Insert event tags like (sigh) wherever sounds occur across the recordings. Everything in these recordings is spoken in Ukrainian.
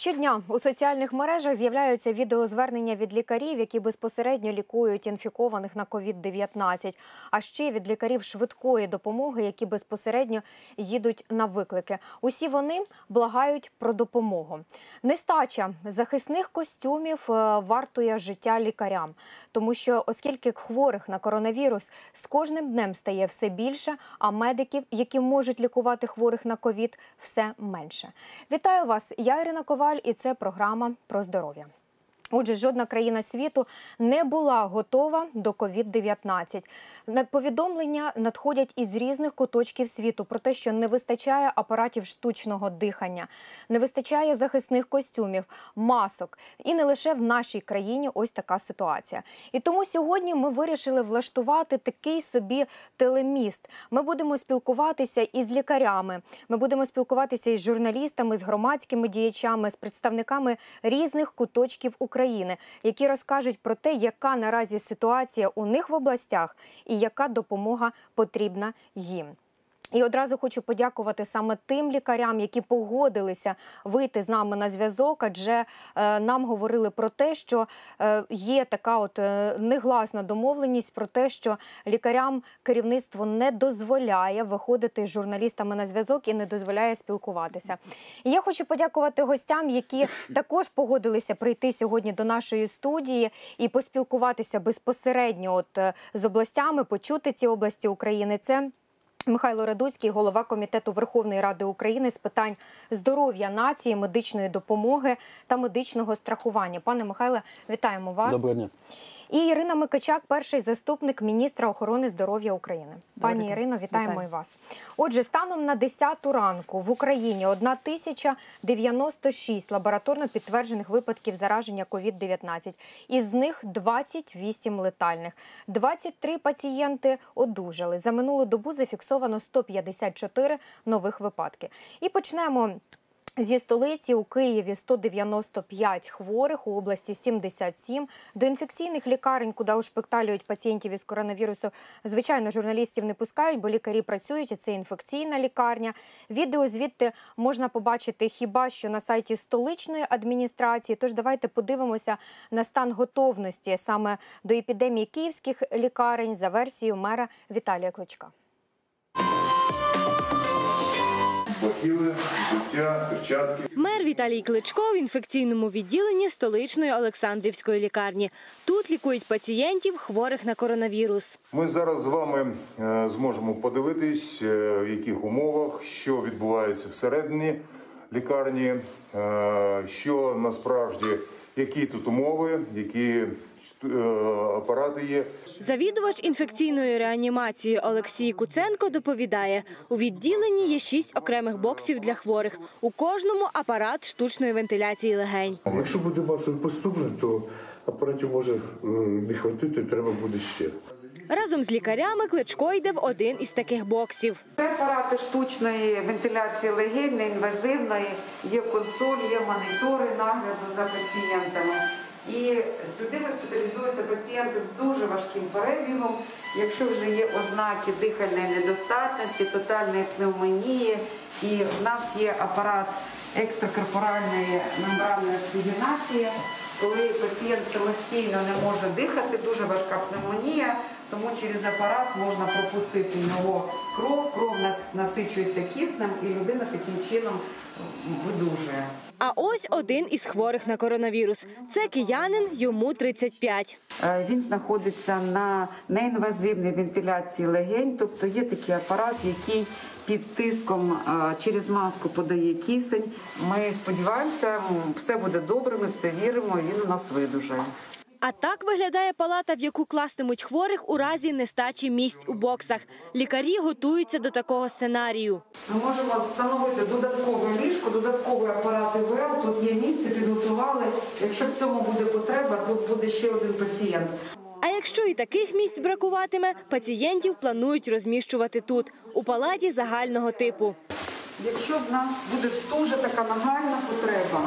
Щодня у соціальних мережах з'являються відеозвернення від лікарів, які безпосередньо лікують інфікованих на COVID-19, а ще від лікарів швидкої допомоги, які безпосередньо їдуть на виклики. Усі вони благають про допомогу. Нестача захисних костюмів е, вартує життя лікарям, тому що оскільки хворих на коронавірус з кожним днем стає все більше, а медиків, які можуть лікувати хворих на ковід, все менше. Вітаю вас! Я Ірина Коваль, і це програма про здоров'я. Отже, жодна країна світу не була готова до COVID-19. На Повідомлення надходять із різних куточків світу про те, що не вистачає апаратів штучного дихання, не вистачає захисних костюмів, масок. І не лише в нашій країні ось така ситуація. І тому сьогодні ми вирішили влаштувати такий собі телеміст. Ми будемо спілкуватися із лікарями. Ми будемо спілкуватися із журналістами, з громадськими діячами, з представниками різних куточків України. України, які розкажуть про те, яка наразі ситуація у них в областях і яка допомога потрібна їм. І одразу хочу подякувати саме тим лікарям, які погодилися вийти з нами на зв'язок, адже е, нам говорили про те, що е, є така от е, негласна домовленість про те, що лікарям керівництво не дозволяє виходити з журналістами на зв'язок і не дозволяє спілкуватися. І я хочу подякувати гостям, які також погодилися прийти сьогодні до нашої студії і поспілкуватися безпосередньо от з областями, почути ці області України. Це Михайло Радуцький, голова комітету Верховної Ради України з питань здоров'я нації, медичної допомоги та медичного страхування. Пане Михайле, вітаємо вас. Доброго дня. І Ірина Микичак, перший заступник міністра охорони здоров'я України. Пані Ірино, вітаємо Вітаю. і вас. Отже, станом на 10 ранку в Україні 1096 лабораторно підтверджених випадків зараження COVID-19. Із них 28 летальних. 23 пацієнти одужали. За минулу добу зафіксовано 154 нових випадки. І почнемо. Зі столиці у Києві 195 хворих, у області 77. До інфекційних лікарень, куди ушпиталюють пацієнтів із коронавірусу, звичайно, журналістів не пускають, бо лікарі працюють, і це інфекційна лікарня. Відео звідти можна побачити хіба що на сайті столичної адміністрації. Тож давайте подивимося на стан готовності саме до епідемії київських лікарень за версією мера Віталія Кличка. Бахіли, взуття, перчатки. Мер Віталій Кличко в інфекційному відділенні столичної Олександрівської лікарні. Тут лікують пацієнтів, хворих на коронавірус. Ми зараз з вами е, зможемо подивитись, е, в яких умовах, що відбувається всередині лікарні, е, що насправді, які тут умови, які апарати є. Завідувач інфекційною реанімацією Олексій Куценко доповідає, у відділенні є шість окремих боксів для хворих. У кожному апарат штучної вентиляції легень. Якщо буде масовий поступник, то апаратів може е, не хватити, треба буде ще. Разом з лікарями Кличко йде в один із таких боксів. Це апарати штучної вентиляції легень, неінвазивної, є консоль, є монітори нагляду за пацієнтами. І сюди госпіталізуються пацієнти з дуже важким перебігом, якщо вже є ознаки дихальної недостатності, тотальної пневмонії. І в нас є апарат екстракорпоральної мембранної оксигенації, коли пацієнт самостійно не може дихати, дуже важка пневмонія, тому через апарат можна пропустити його кров, кров насичується киснем і людина таким чином видужує. А ось один із хворих на коронавірус. Це киянин, йому 35. Е, Він знаходиться на неінвазивній вентиляції легень, тобто є такий апарат, який під тиском е, через маску подає кисень. Ми сподіваємося, все буде добре. Ми в це віримо. Він у нас видужає. А так виглядає палата, в яку кластимуть хворих у разі нестачі місць у боксах. Лікарі готуються до такого сценарію. Ми можемо встановити додаткове ліжко, додатковий апарат ІВЛ. Тут є місце, підготували. Якщо в цьому буде потреба, тут буде ще один пацієнт. А якщо і таких місць бракуватиме, пацієнтів планують розміщувати тут, у палаті загального типу. Якщо в нас буде дуже така нагальна потреба,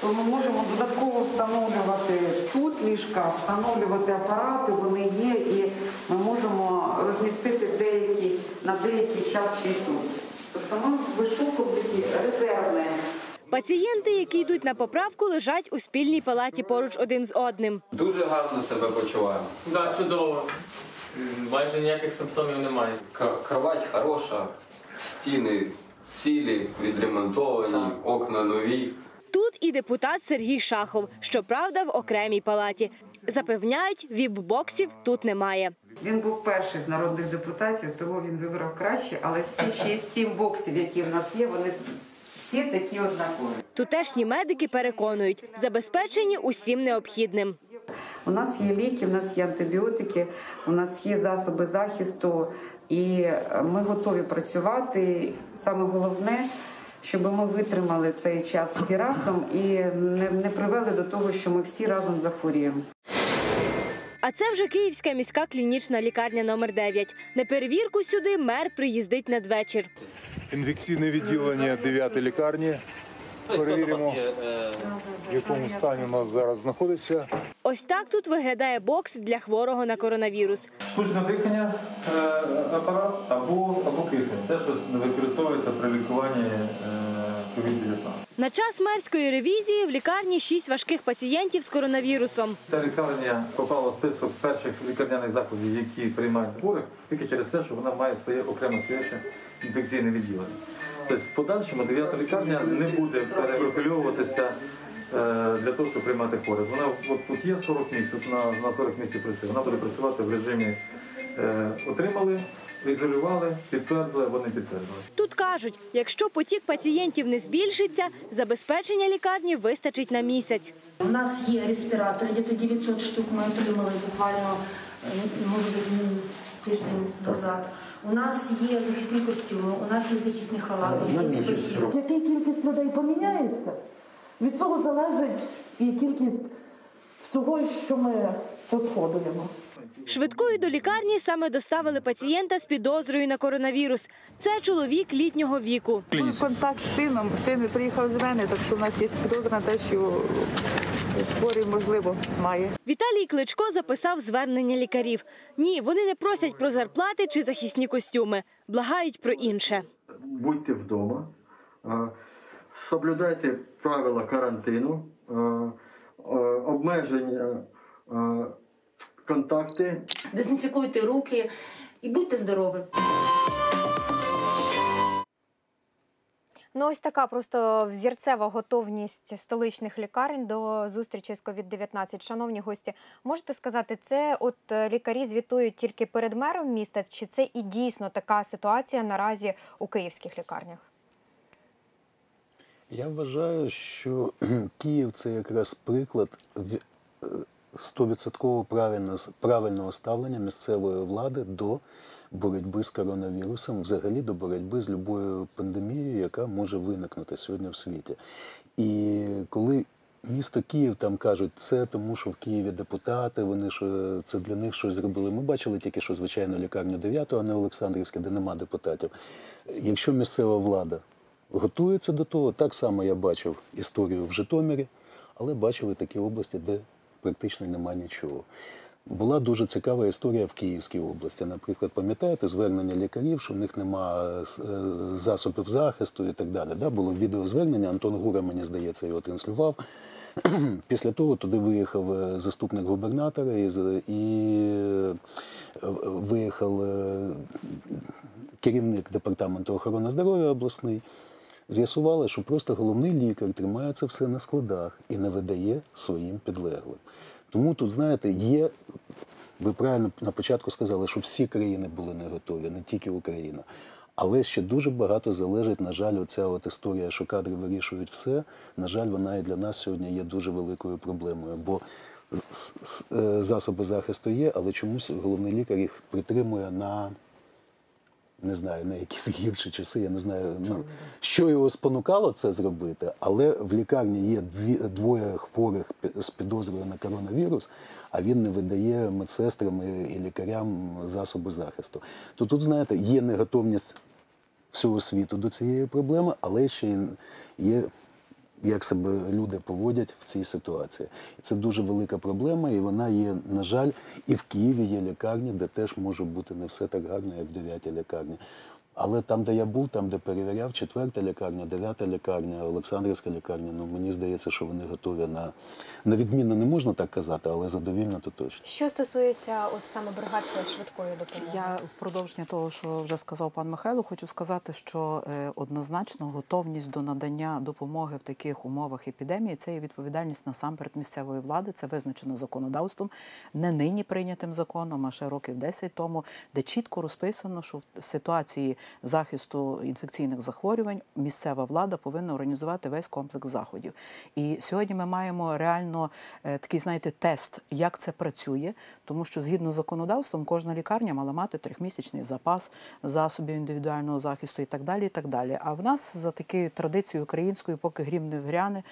то ми можемо додатково встановлювати тут ліжка, встановлювати апарати, вони є, і ми можемо розмістити деякі на деякий час ще й тут. Тобто ми вишукуємо такі резервні Пацієнти, які йдуть на поправку, лежать у спільній палаті поруч один з одним. Дуже гарно себе почуваю. Да, чудово. Майже ніяких симптомів немає. Кровать хороша, стіни цілі, відремонтовані, окна нові. Тут і депутат Сергій Шахов, щоправда, в окремій палаті. Запевняють, віп-боксів тут немає. Він був перший з народних депутатів, тому він вибрав краще, але всі (laughs) шість сім боксів, які в нас є, вони всі такі однакові. Тутешні медики переконують, забезпечені усім необхідним. У нас є ліки, у нас є антибіотики, у нас є засоби захисту, і е, ми готові працювати. Саме головне, щоб ми витримали цей час всі разом і не, не привели до того, що ми всі разом захворіємо. А це вже Київська міська клінічна лікарня номер 9 На перевірку сюди мер приїздить надвечір. Інфекційне відділення 9 лікарні. Перевіримо, в якому стані у нас зараз знаходиться. Ось так тут виглядає бокс для хворого на коронавірус. Штучне дихання, е, апарат або, або кисень. Те, що використовується при лікуванні COVID-19. На час мерської ревізії в лікарні шість важких пацієнтів з коронавірусом. Ця лікарня попала в список перших лікарняних закладів, які приймають хворих, тільки через те, що вона має своє окремо стояще інфекційне відділення. Тобто в подальшому дев'ята лікарня не буде перепрофільовуватися е, для того, щоб приймати хворих. Вона от тут є 40 місць, от на, на 40 місць працює. Вона буде працювати в режимі е, отримали, ізолювали, підтвердили або не підтвердили. Тут кажуть, якщо потік пацієнтів не збільшиться, забезпечення лікарні вистачить на місяць. У нас є респіратори, десь 900 штук ми отримали буквально, е, може бути, тиждень назад. У нас є захисні костюми, у нас є захисні халати, є спихи. Який кількість людей поміняється, від цього залежить і кількість всього, що ми розходуємо. Швидкою до лікарні саме доставили пацієнта з підозрою на коронавірус. Це чоловік літнього віку. Був контакт з сином, син приїхав з мене, так що в нас є підозра на те, що хворий, можливо, має. Віталій Кличко записав звернення лікарів. Ні, вони не просять про зарплати чи захисні костюми, благають про інше. будьте вдома, соблюдайте правила карантину, обмеження контакти Дезінфікуйте руки і будьте здорові. Ну, ось така просто взірцева готовність столичних лікарень до зустрічі з COVID-19. Шановні гості, можете сказати, це от е, лікарі звітують тільки перед мером міста, чи це і дійсно така ситуація наразі у київських лікарнях? Я вважаю, що (clears throat) Київ це якраз приклад в- е, стовідсотково правильного, ставлення місцевої влади до боротьби з коронавірусом, взагалі до боротьби з любою пандемією, яка може виникнути сьогодні в світі. І коли місто Київ там кажуть, це тому, що в Києві депутати, вони що це для них щось зробили. Ми бачили тільки, що звичайно лікарню 9, а не Олександрівське, де нема депутатів. Якщо місцева влада готується до того, так само я бачив історію в Житомирі, але бачив і такі області, де практично немає нічого. Була дуже цікава історія в Київській області. Наприклад, пам'ятаєте звернення лікарів, що в них немає засобів захисту і так далі. Да? Було відеозвернення, Антон Гура, мені здається, його транслював. (clears throat) Після того туди виїхав е, заступник губернатора і, і е, виїхав е, керівник департаменту охорони здоров'я обласний. З'ясували, що просто головний лікар тримає це все на складах і не видає своїм підлеглим. Тому тут, знаєте, є. Ви правильно на початку сказали, що всі країни були не готові, не тільки Україна. Але ще дуже багато залежить, на жаль, оця от історія, що кадри вирішують все. На жаль, вона і для нас сьогодні є дуже великою проблемою. Бо е, засоби захисту є, але чомусь головний лікар їх притримує на не знаю, на якісь гірші часи. Я не знаю, ну, що його спонукало це зробити, але в лікарні є дві, двоє хворих з підозрою на коронавірус, а він не видає медсестрам і, лікарям засоби захисту. То тут, знаєте, є неготовність всього світу до цієї проблеми, але ще є. Як себе люди поводять в цій ситуації, це дуже велика проблема, і вона є, на жаль, і в Києві є лікарні, де теж може бути не все так гарно, як в 9 лікарні. Але там, де я був, там, де перевіряв, четверта лікарня, дев'ята лікарня, Олександрівська лікарня, ну мені здається, що вони готові на, на відмінно не можна так казати, але задовільно то точно. Що стосується от саме бригад швидкої допомоги? Я в продовження того, що вже сказав пан Михайло, хочу сказати, що е, однозначно готовність до надання допомоги в таких умовах епідемії це є відповідальність насамперед місцевої влади. Це визначено законодавством, не нині прийнятим законом, а ще років 10 тому, де чітко розписано, що в ситуації захисту інфекційних захворювань місцева влада повинна організувати весь комплекс заходів. І сьогодні ми маємо реально е, такий, знаєте, тест, як це працює, тому що згідно з законодавством кожна лікарня мала мати трьохмісячний запас засобів індивідуального захисту і так далі. І так далі. А в нас за такою традицією українською, поки грім не вгряне,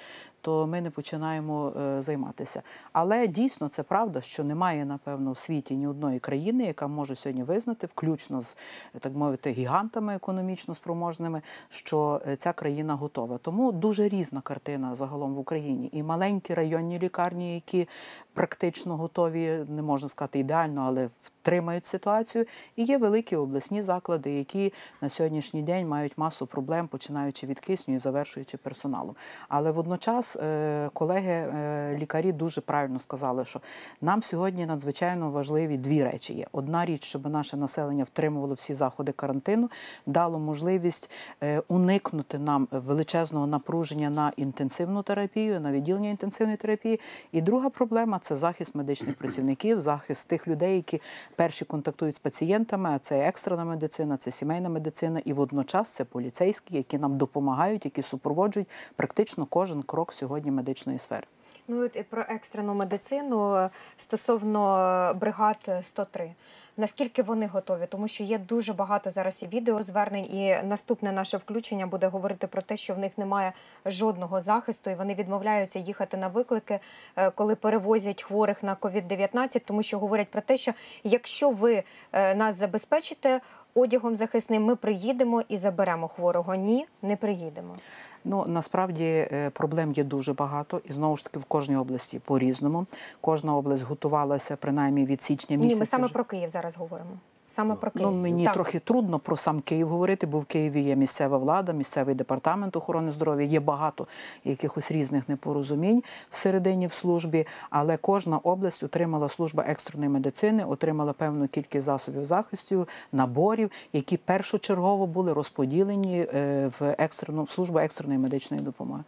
то ми не починаємо е, займатися. Але дійсно це правда, що немає, напевно, в світі ні одної країни, яка може сьогодні визнати, включно з так мовити гігантами економічно спроможними, що е, ця країна готова. Тому дуже різна картина загалом в Україні. І маленькі районні лікарні, які практично готові, не можна сказати ідеально, але втримають ситуацію. І є великі обласні заклади, які на сьогоднішній день мають масу проблем, починаючи від кисню і завершуючи персоналом. Але водночас е, колеги е, лікарі дуже правильно сказали, що нам сьогодні надзвичайно важливі дві речі є. Одна річ, щоб наше населення втримувало всі заходи карантину, дало можливість е, уникнути нам величезного напруження на інтенсивну терапію, на відділення інтенсивної терапії. І друга проблема це захист медичних працівників, захист тих людей, які перші контактують з пацієнтами. А це екстрена медицина, це сімейна медицина, і водночас це поліцейські, які нам допомагають, які супроводжують практично кожен крок сьогодні медичної сфери. Ну і про екстрену медицину е, стосовно бригад 103. Наскільки вони готові? Тому що є дуже багато зараз і відеозвернень, і наступне наше включення буде говорити про те, що в них немає жодного захисту, і вони відмовляються їхати на виклики, е, коли перевозять хворих на COVID-19, тому що говорять про те, що якщо ви е, нас забезпечите одягом захисним, ми приїдемо і заберемо хворого. Ні, не приїдемо. Ну насправді е, проблем є дуже багато, і знову ж таки в кожній області по-різному. Кожна область готувалася принаймні від січня місяця. Ні, ми саме про Київ зараз говоримо. Саме про Київ. Ну, мені Так. трохи трудно про сам Київ говорити, бо в Києві є місцева влада, місцевий департамент охорони здоров'я. Є багато якихось різних непорозумінь всередині в службі, але кожна область отримала служба екстреної медицини, отримала певну кількість засобів захисту, наборів, які першочергово були розподілені е, в екстрену в службу екстреної медичної допомоги.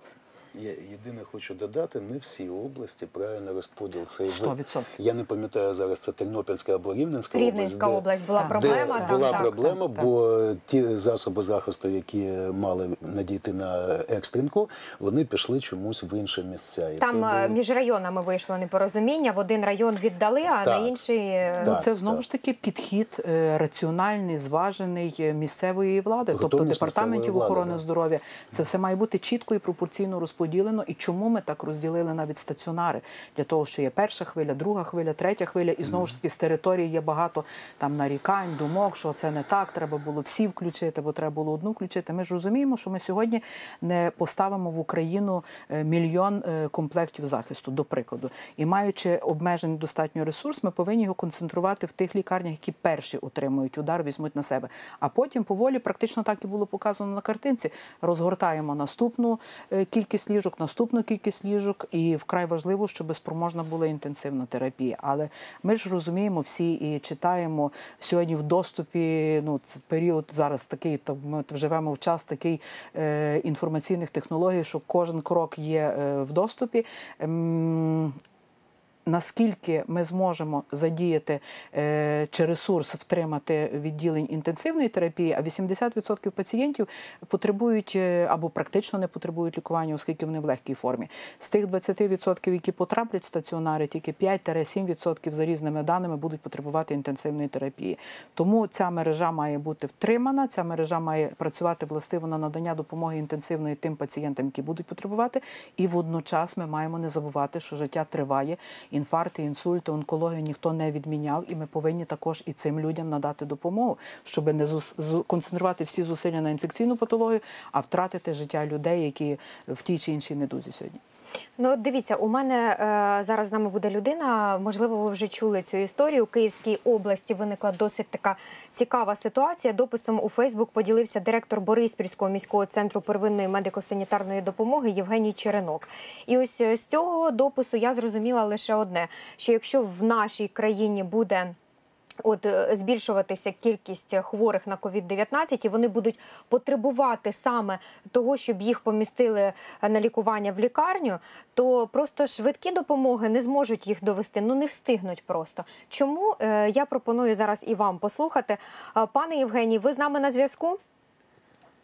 Я єдине хочу додати, не всі області правильно розподіл цей вид. Я не пам'ятаю зараз, це Тернопільська або Рівненська Рівненська область. область була проблема. Де була так, проблема, так. бо ті засоби захисту, які мали надійти на екстринку, вони пішли чомусь в інші місця. І Там це е, було- між районами вийшло непорозуміння. В один район віддали, а на інший е, Ну, це знову ж таки підхід е, раціональний, зважений місцевої влади, тобто департаментів охорони здоров'я. Це все має бути чітко і пропорційно розподілено. І чому ми так розділили навіть стаціонари? Для того, що є перша хвиля, друга хвиля, третя хвиля, і знову ж таки з території є багато там нарікань, думок, що це не так, треба було всі включити, бо треба було одну включити. Ми ж розуміємо, що ми сьогодні не поставимо в Україну е, мільйон е, комплектів захисту, до прикладу. І маючи обмежений достатньо ресурс, ми повинні його концентрувати в тих лікарнях, які перші отримують удар, візьмуть на себе. А потім поволі, практично так і було показано на картинці. Розгортаємо наступну е, кількість ліжок, наступну кількість ліжок, і вкрай важливо, щоб спроможна була інтенсивна терапія. Але ми ж розуміємо всі і читаємо сьогодні в доступі. Ну це період зараз такий, то ми живемо в час такий е, інформаційних технологій, що кожен крок є е, в доступі. Наскільки ми зможемо задіяти е, чи ресурс втримати відділень інтенсивної терапії, а 80% пацієнтів потребують е, або практично не потребують лікування, оскільки вони в легкій формі. З тих 20%, які потраплять в стаціонари, тільки 5-7% за різними даними будуть потребувати інтенсивної терапії. Тому ця мережа має бути втримана. Ця мережа має працювати властиво на надання допомоги інтенсивної тим пацієнтам, які будуть потребувати. І водночас ми маємо не забувати, що життя триває. Інфаркти, інсульти, онкологію ніхто не відміняв, і ми повинні також і цим людям надати допомогу, щоб не концентрувати всі зусилля на інфекційну патологію, а втратити життя людей, які в тій чи іншій недузі сьогодні. Ну, дивіться, у мене е, зараз з нами буде людина. Можливо, ви вже чули цю історію. У Київській області виникла досить така цікава ситуація. Дописом у Фейсбук поділився директор Бориспільського міського центру первинної медико-санітарної допомоги Євгеній Черенок. І ось е, з цього допису я зрозуміла лише одне: що якщо в нашій країні буде От е, збільшуватися кількість хворих на COVID-19, і вони будуть потребувати саме того, щоб їх помістили е, на лікування в лікарню, то просто швидкі допомоги не зможуть їх довести, ну не встигнуть просто. Чому Е, я пропоную зараз і вам послухати, пане Євгеній, ви з нами на зв'язку?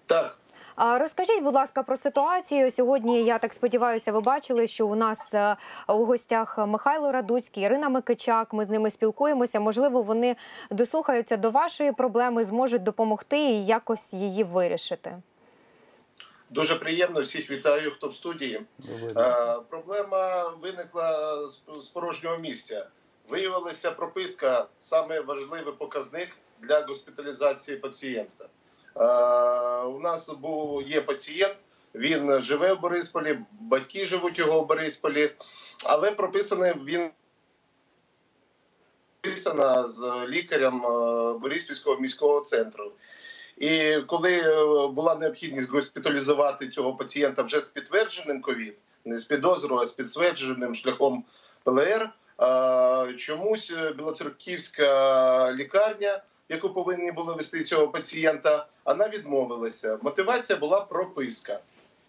Так. А Розкажіть, будь ласка, про ситуацію. Сьогодні я так сподіваюся, ви бачили, що у нас е, у гостях Михайло Радуцький, Ірина Микичак. Ми з ними спілкуємося. Можливо, вони дослухаються до вашої проблеми, зможуть допомогти і якось її вирішити. Дуже приємно всіх вітаю, хто в студії. Е, проблема виникла з, з порожнього місця. Виявилася прописка саме важливий показник для госпіталізації пацієнта. Е, у нас був є пацієнт, він живе в Борисполі, батьки живуть його в Борисполі, але прописаний він прописана з лікарем е, Бориспільського міського центру. І коли е, була необхідність госпіталізувати цього пацієнта вже з підтвердженим ковід, не з підозрою, а з підтвердженим шляхом ПЛР, чомусь Білоцерківська лікарня, яку повинні були вести цього пацієнта, вона відмовилася. Мотивація була прописка.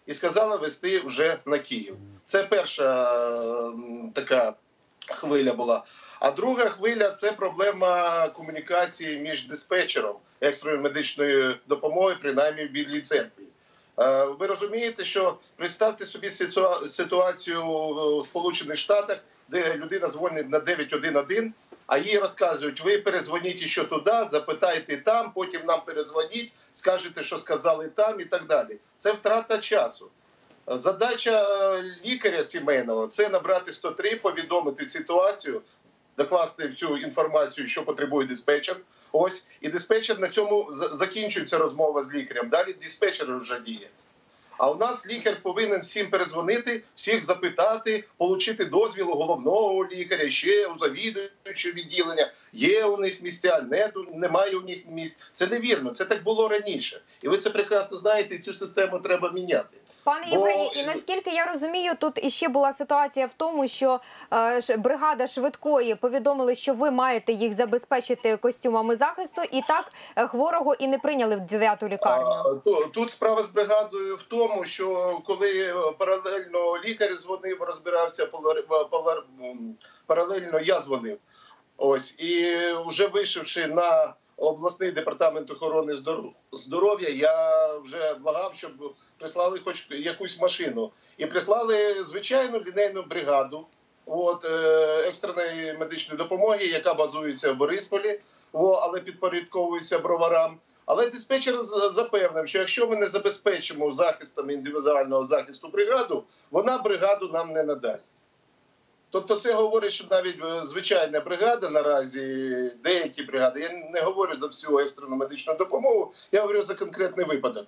І сказала вести вже на Київ. Це перша така хвиля була. А друга хвиля це проблема комунікації між диспетчером екстреної медичної допомоги, принаймні в Білій церкві. Е, Ви розумієте, що представте собі ситуацію в Сполучених Штатах, де людина дзвонить на 911, а їй розказують: ви перезвоніть ще туди, запитайте там, потім нам перезвоніть, скажете, що сказали там, і так далі. Це втрата часу. Задача е, лікаря сімейного це набрати 103, повідомити ситуацію, докласти всю інформацію, що потребує диспетчер. Ось і диспетчер на цьому закінчується розмова з лікарем. Далі диспетчер вже діє. А у нас лікар повинен всім перезвонити, всіх запитати, отримати дозвіл у головного лікаря, ще у завідуючого відділення. Є у них місця, не, немає у них місць. Це невірно. Це так було раніше. І ви це прекрасно знаєте. і Цю систему треба міняти. Пане Бо- і наскільки я розумію, тут іще була ситуація в тому, що е, бригада швидкої повідомили, що ви маєте їх забезпечити костюмами захисту, і так е, хворого і не прийняли в дев'яту лікарню. А, Тут справа з бригадою в тому, що коли е, паралельно лікар дзвонив, розбирався полар- паралельно я дзвонив. Ось і вже вийшовши на обласний департамент охорони здоров- здоров'я, я вже благав, щоб прислали хоч якусь машину. І прислали звичайну лінейну бригаду от, е, екстреної медичної допомоги, яка базується в Борисполі, але підпорядковується броварам. Але диспетчер запевнив, що якщо ми не забезпечимо захистом індивідуального захисту бригаду, вона бригаду нам не надасть. Тобто це говорить, що навіть е, звичайна бригада наразі, деякі бригади, я не говорю за всю екстрену медичну допомогу, я говорю за конкретний випадок.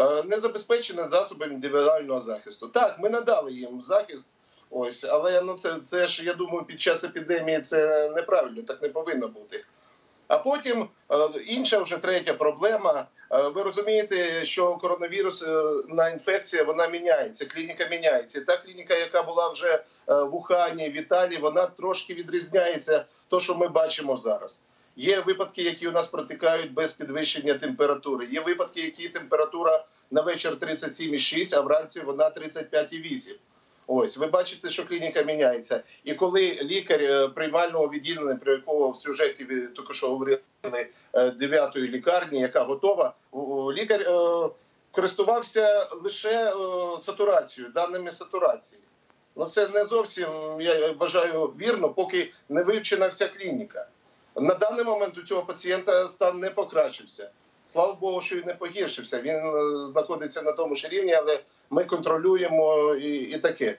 Е, Не забезпечені засобами індивідуального захисту. Так, ми надали їм захист, ось, але ну це, це ж я думаю, під час епідемії це неправильно, так не повинно бути. А потім е, інша вже третя проблема. Е, Ви розумієте, що коронавірус на інфекція вона міняється. Клініка міняється. Та клініка, яка була вже в Ухані, в Італії, вона трошки відрізняється то, що ми бачимо зараз. Є випадки, які у нас протикають без підвищення температури. Є випадки, які температура на вечір 37,6, а вранці вона 35,8. Ось ви бачите, що клініка міняється. І коли лікар е, приймального відділення, про якого в сюжеті тільки що говорили, е, дев'ятої лікарні, яка готова, лікар е, користувався лише сатурацією, даними сатурації. Ну це не зовсім я вважаю вірно, поки не вивчена вся клініка. На даний момент у цього пацієнта стан не покращився. Слава Богу, що він не погіршився. Він е, знаходиться на тому ж рівні, але ми контролюємо і, і таке.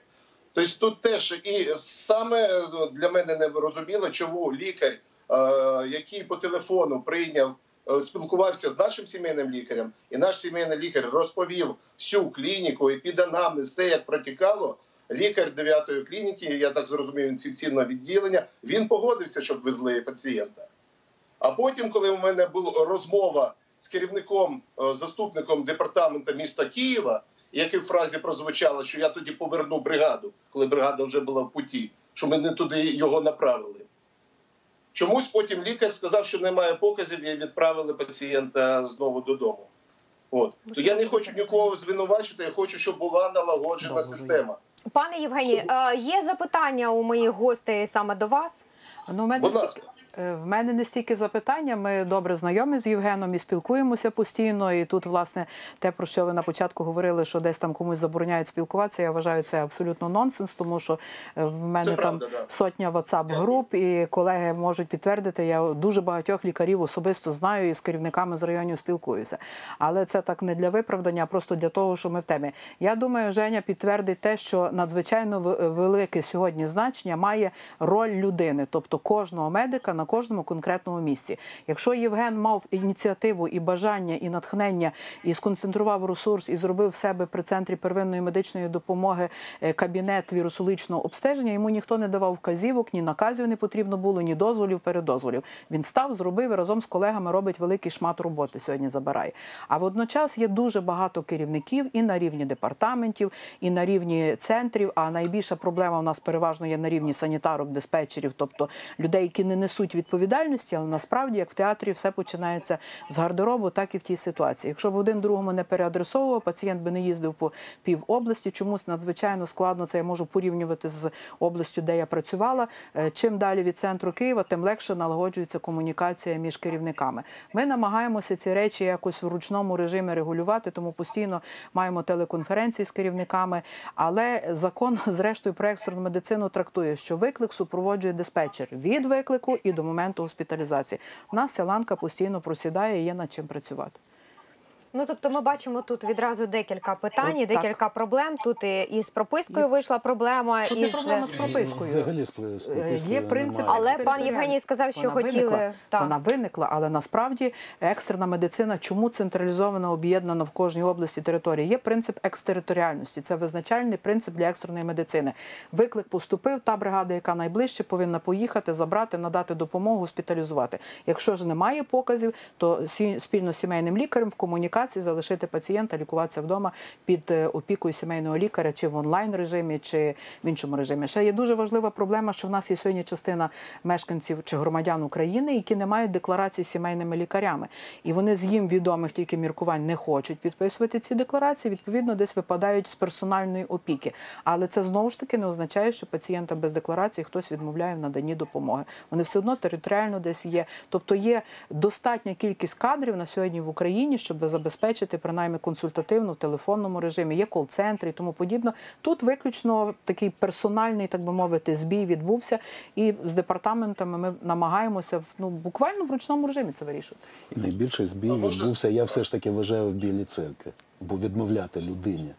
Тобто тут теж і саме е, для мене не зрозуміло, чому лікар, е, який по телефону прийняв, спілкувався з нашим сімейним лікарем, і наш сімейний лікар розповів всю клініку, і епіданамнез, все як протікало. Лікар 9-ї клініки, я так зрозумів, інфекційного відділення, він погодився, щоб везли пацієнта. А потім, коли у мене була розмова з керівником, е, заступником департаменту міста Києва, який в фразі прозвучало, що я тоді поверну бригаду, коли бригада вже була в путі, що ми не туди його направили. Чомусь потім лікар сказав, що немає показів, і відправили пацієнта знову додому. От то я не хочу нікого звинувачити, я хочу, щоб була налагоджена система. Пане Євгеній, е, є запитання у моїх гостей саме до вас. Ну, у мене Будь ласка. Е, В мене не стільки запитання. Ми добре знайомі з Євгеном і спілкуємося постійно. І тут, власне, те, про що ви на початку говорили, що десь там комусь забороняють спілкуватися. Я вважаю це абсолютно нонсенс, тому що е, в мене Це там правда, сотня whatsapp груп, і колеги можуть підтвердити. Я дуже багатьох лікарів особисто знаю і з керівниками з районів спілкуюся. Але це так не для виправдання, а просто для того, що ми в темі. Я думаю, Женя підтвердить те, що надзвичайно велике сьогодні значення має роль людини, тобто кожного медика на кожному конкретному місці. Якщо Євген мав ініціативу і бажання, і натхнення, і сконцентрував ресурс, і зробив в себе при центрі первинної медичної допомоги е, кабінет вірусологічного обстеження, йому ніхто не давав вказівок, ні наказів не потрібно було, ні дозволів, передозволів. Він став, зробив і разом з колегами робить великий шмат роботи. Сьогодні забирає. А водночас є дуже багато керівників і на рівні департаментів, і на рівні центрів. А найбільша проблема у нас переважно є на рівні санітарок, диспетчерів, тобто людей, які не несуть відповідальності, але насправді, як в театрі, все починається з гардеробу, так і в тій ситуації. Якщо б один другому не переадресовував, пацієнт би не їздив по пів області. Чомусь надзвичайно складно це я можу порівнювати з областю, де я працювала. Е, Чим далі від центру Києва, тим легше налагоджується комунікація між керівниками. Ми намагаємося ці речі якось в ручному режимі регулювати, тому постійно маємо телеконференції з керівниками. Але закон, (laughs) зрештою, про екстрену медицину трактує, що виклик супроводжує диспетчер від виклику і до моменту госпіталізації. У нас ця постійно просідає є над чим працювати. Ну тобто, ми бачимо тут відразу декілька питань, і декілька проблем. Тут і, і з пропискою вийшла проблема, Тут і з проблема з пропискою. Взагалі з з Е, пропискою Є принцип, немає. Але пан. Євгеній сказав, що Вона хотіли виникла, так. вона виникла, але насправді екстрена медицина чому централізована, об'єднана в кожній області території? Є принцип екстериторіальності. Це визначальний принцип для екстреної медицини. Виклик поступив. Та бригада, яка найближче, повинна поїхати, забрати, надати допомогу, госпіталізувати. Якщо ж немає показів, то сі- спільно з сімейним лікарем в комунікації залишити пацієнта, лікуватися вдома під е, опікою сімейного лікаря, чи в онлайн режимі, чи в іншому режимі. Ще є дуже важлива проблема, що в нас є сьогодні частина мешканців чи громадян України, які не мають декларації з сімейними лікарями, і вони з їм відомих тільки міркувань не хочуть підписувати ці декларації. Відповідно, десь випадають з персональної опіки. Але це знову ж таки не означає, що пацієнта без декларації хтось відмовляє в наданні допомоги. Вони все одно територіально десь є. Тобто є достатня кількість кадрів на сьогодні в Україні, щоб забезпечити принаймні консультативно в телефонному режимі. Є кол-центри і тому подібне. Тут виключно такий персональний, так би мовити, збій відбувся. І з департаментами ми намагаємося в ну буквально в ручному режимі це вирішувати. І найбільший збій відбувся, я все ж таки вважаю в білій церкві. Бо відмовляти людині,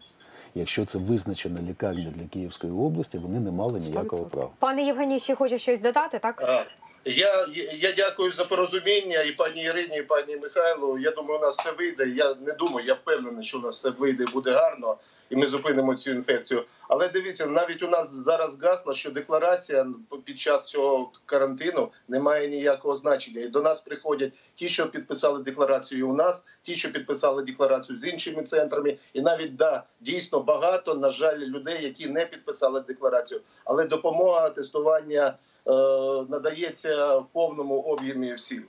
якщо це визначена лікарня для Київської області, вони не мали ніякого права. Пане Євгеній, ще хоче щось додати, так? Я, я дякую за порозуміння і пані Ірині, і пані Михайлу. Я думаю, у нас все вийде. Я не думаю, я впевнений, що у нас все вийде, буде гарно, і ми зупинимо цю інфекцію. Але дивіться, навіть у нас зараз гасло, що декларація під час цього карантину не має ніякого значення. І до нас приходять ті, що підписали декларацію у нас, ті, що підписали декларацію з іншими центрами, і навіть да, дійсно багато, на жаль, людей, які не підписали декларацію, але допомога тестування е, надається в повному об'ємі всім.